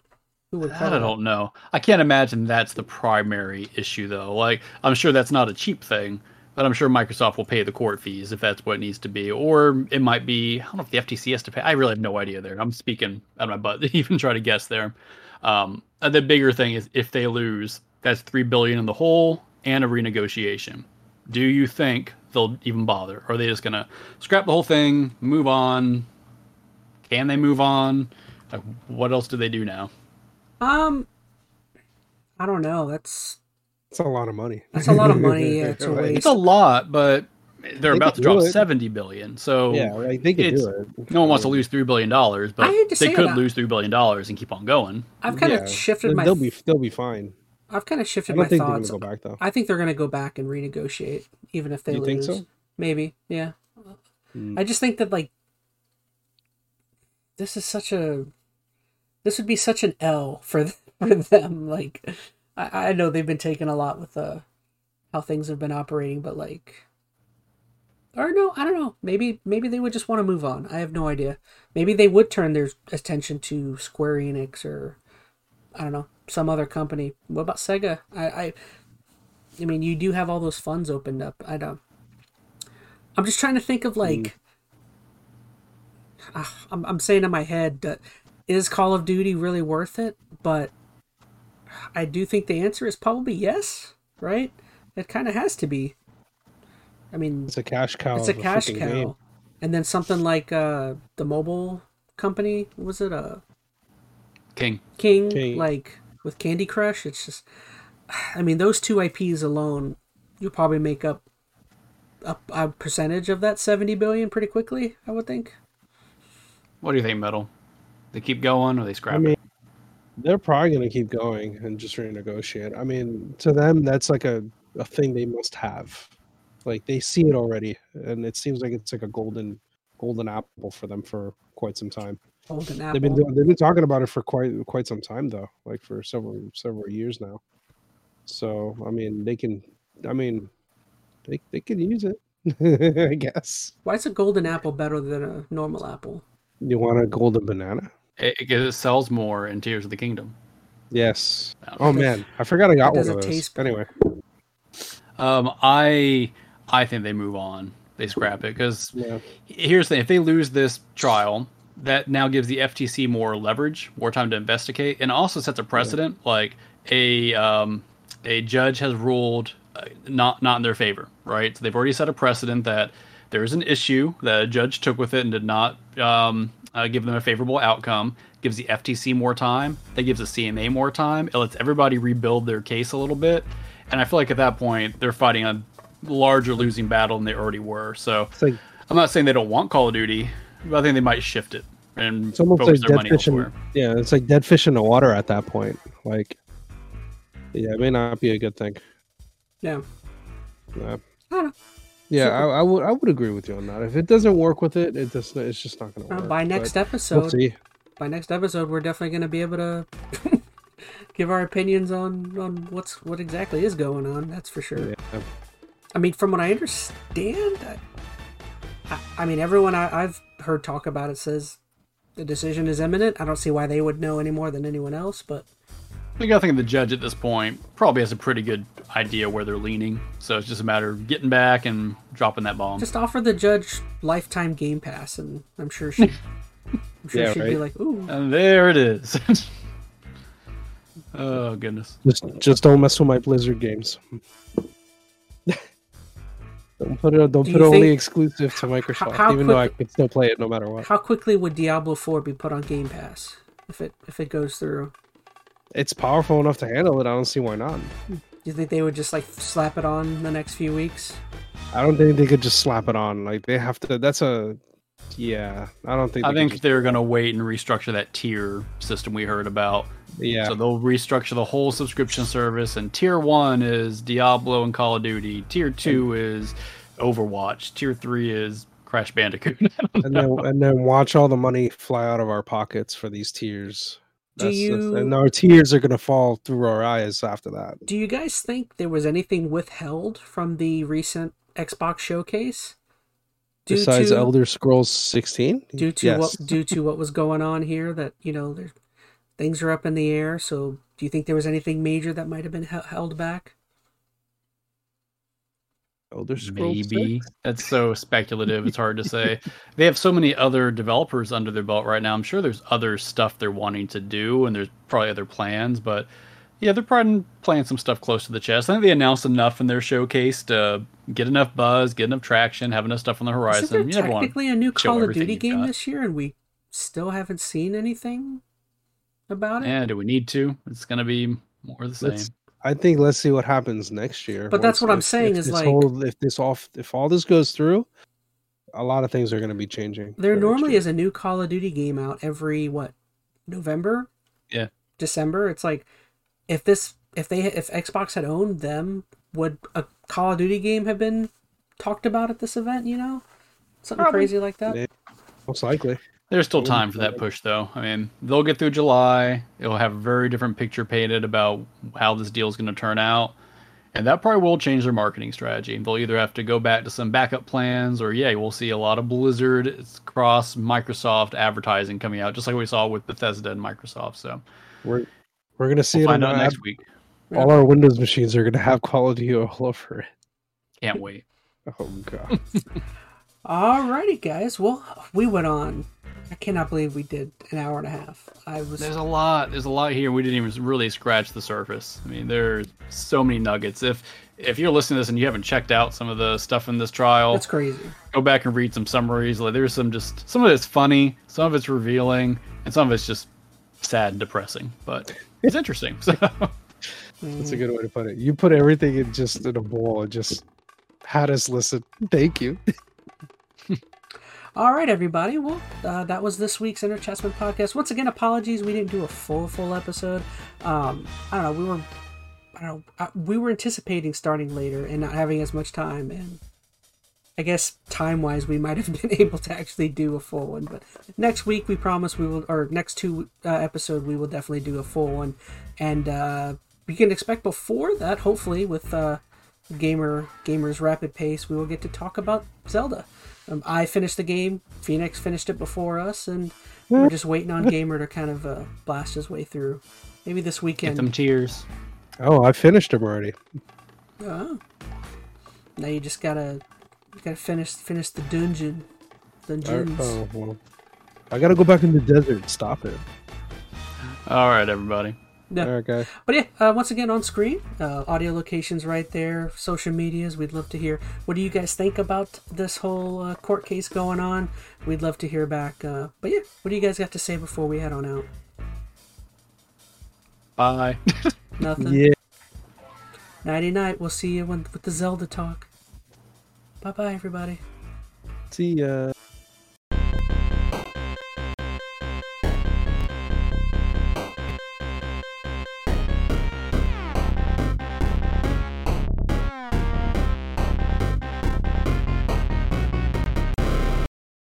who would That? I don't know. I can't imagine that's the primary issue, though. Like, I'm sure that's not a cheap thing, but I'm sure Microsoft will pay the court fees if that's what it needs to be. Or it might be, I don't know if the FTC has to pay. I really have no idea there. I'm speaking out of my butt to even try to guess there. Um, the bigger thing is if they lose, that's three billion in the hole and a renegotiation. Do you think they'll even bother? Are they just gonna scrap the whole thing, move on? Can they move on? Like, what else do they do now? Um, I don't know. That's It's a lot of money. That's a lot of money, yeah, to Like, waste. It's a lot, but they're They about to drop it. seventy billion. So Yeah, like they could it's- do it. no one wants to lose three billion dollars, but I hate to they could it, I- lose three billion dollars and keep on going. I've kind Yeah, of shifted my. They'll be they'll be fine. I've kind of I shifted don't my think they're thoughts. back though. I think they're going to go back and renegotiate, even if they You lose. think so? Maybe, yeah. Hmm. I just think that like this is such a this would be such an L for for them. Like I, I know they've been taking a lot with uh how things have been operating, but like or no, I don't know. Maybe maybe they would just want to move on. I have no idea. Maybe they would turn their attention to Square Enix or I don't know some other company. What about Sega? I I, I mean, you do have all those funds opened up. I don't. I'm just trying to think of like. Ah, I'm I'm saying in my head that is Call of Duty really worth it? But I do think the answer is probably yes. Right? It kind of has to be. I mean, It's a cash cow. it's a cash cow. game. And then something like uh, the mobile company was it uh King. King, King. like with Candy Crush. It's just, I mean, those two IPs alone, you'll probably make up a, a percentage of that seventy billion pretty quickly. I would think. What do you think, Metal? They keep going or they scrap I mean, it? they're probably going to keep going and just renegotiate. I mean, to them, that's like a, a thing they must have. Like they see it already, and it seems like it's like a golden golden apple for them for quite some time. Golden Apple. They've been doing, they've been talking about it for quite quite some time though, like for several several years now. So I mean, they can. I mean, they they can use it. I guess. Why is a golden apple better than a normal apple? You want a golden banana? It, it, it sells more in Tears of the Kingdom. Yes. Oh man, I forgot I got It one of doesn't those. taste- Anyway, Um, I I think they move on. They scrap it because yeah. here's the thing: if they lose this trial, that now gives the FTC more leverage, more time to investigate, and also sets a precedent. Like a um, a judge has ruled uh, not not in their favor, right? So they've already set a precedent that there is an issue that a judge took with it and did not um, uh, give them a favorable outcome. Gives the FTC more time. That gives the CMA more time. It lets everybody rebuild their case a little bit. And I feel like at that point they're fighting a larger losing battle than they already were. So like I'm not saying they don't want Call of Duty, I think they might shift it and it's almost focus like their dead money fish in, elsewhere. yeah, it's like dead fish in the water at that point. Like, yeah, it may not be a good thing. Yeah. Yeah, I don't know. yeah, I, I would I would agree with you on that. If it doesn't work with it, it does. It's just not going to Uh, work. by next episode, we'll see. by next episode, we're definitely going to be able to give our opinions on on what's what exactly is going on. That's for sure. Yeah. I mean, from what I understand, I, I, I mean, everyone I, I've heard talk about it says the decision is imminent. I don't see why they would know any more than anyone else, but I gotta think the judge at this point probably has a pretty good idea where they're leaning. So it's just a matter of getting back and dropping that bomb. just offer the judge lifetime Game Pass, and I'm sure she, I'm sure Yeah, she'd be like, "Ooh, And there it is. oh goodness. Just just don't mess with my Blizzard games. Don't put it. Don't Do put it only think- exclusive to Microsoft, how even though I quick- could still play it no matter what. how quickly would Diablo 4 be put on Game Pass if it if it goes through?" It's powerful enough to handle it. I don't see why not. Do you think they would just like slap it on the next few weeks? I don't think they could just slap it on. Like they have to. That's a. Yeah, I don't think. I think just- they're gonna wait and restructure that tier system we heard about. yeah. So they'll restructure the whole subscription service, and tier one is Diablo and Call of Duty. Tier two is Overwatch. Tier three is Crash Bandicoot. and then and then watch all the money fly out of our pockets for these tiers. Do That's- that's- you- and our tears are gonna fall through our eyes after that. Do you guys think there was anything withheld from the recent Xbox showcase? Due Besides to, Elder Scrolls 16, due to yes. what due to what was going on here that you know there things are up in the air so do you think there was anything major that might have been he- held back Elder Scrolls Maybe 6? that's so speculative. It's hard to say. They have so many other developers under their belt right now. I'm sure there's other stuff they're wanting to do, and there's probably other plans. But yeah, they're probably playing some stuff close to the chest. I think they announced enough in their showcase to get enough buzz, get enough traction, have enough stuff on the Isn't horizon. there You never want technically a new Call of Duty game got. this year and we still haven't seen anything about it? Yeah, do we need to? It's gonna be more of the same. Let's- I think let's see what happens next year. But that's once- what I'm saying if is this like- whole- if this all if all this goes through, a lot of things are going to be changing. There normally is a new Call of Duty game out every what November, Yeah. December. It's like if this if they if Xbox had owned them, would a Call of Duty game have been talked about at this event? You know, something Probably. crazy like that. Yeah. most likely. There's still time for that push, though. I mean, they'll get through July. It'll have a very different picture painted about how this deal is going to turn out. And that probably will change their marketing strategy. They'll either have to go back to some backup plans, or yeah, we'll see a lot of Blizzard cross Microsoft advertising coming out, just like we saw with Bethesda and Microsoft. So We're we're going to see we'll it find out our next ad- week. all our Windows machines are going to have quality all over it. Can't wait. Oh god. Alrighty, guys. Well, we went on. I cannot believe we did an hour and a half. I was There's a lot. There's a lot here. We didn't even really scratch the surface. I mean, there's so many nuggets. If if you're listening to this and you haven't checked out some of the stuff in this trial, that's crazy. go back and read some summaries. Like there's some just some of it's funny, some of it's revealing, and some of it's just sad and depressing. But it's interesting. So That's a good way to put it. You put everything in just in a bowl and just had us listen. Thank you. All right, everybody. Well, uh, that was this week's EnteR ChatZ MaN podcast. Once again, apologies we didn't do a full full episode. Um, I don't know. We were, I don't know. uh, We were anticipating starting later and not having as much time, and I guess time wise, we might have been able to actually do a full one. But next week, we promise we will, or next two uh, episode, we will definitely do a full one, and uh, we can expect before that, hopefully, with uh, gamer gamers rapid pace, we will get to talk about Zelda. Um, I finished the game. Phoenix finished it before us, and we're just waiting on Gamer to kind of uh, blast his way through. Maybe this get weekend. them tears. Oh, I finished them already. Oh. Now you just gotta you gotta finish finish the dungeon. I, Dungeons. oh well. I gotta go back in the desert. Stop it. All right, everybody. Yeah. All right, guys. But yeah, uh, once again on screen, uh, audio locations right there, social medias. We'd love to hear. What do you guys think about this whole uh, court case going on? We'd love to hear back. Uh, but yeah, what do you guys got to say before we head on out? Bye. Nothing. Yeah. Nighty night. We'll see you when, with the Zelda talk. Bye bye, everybody. See ya.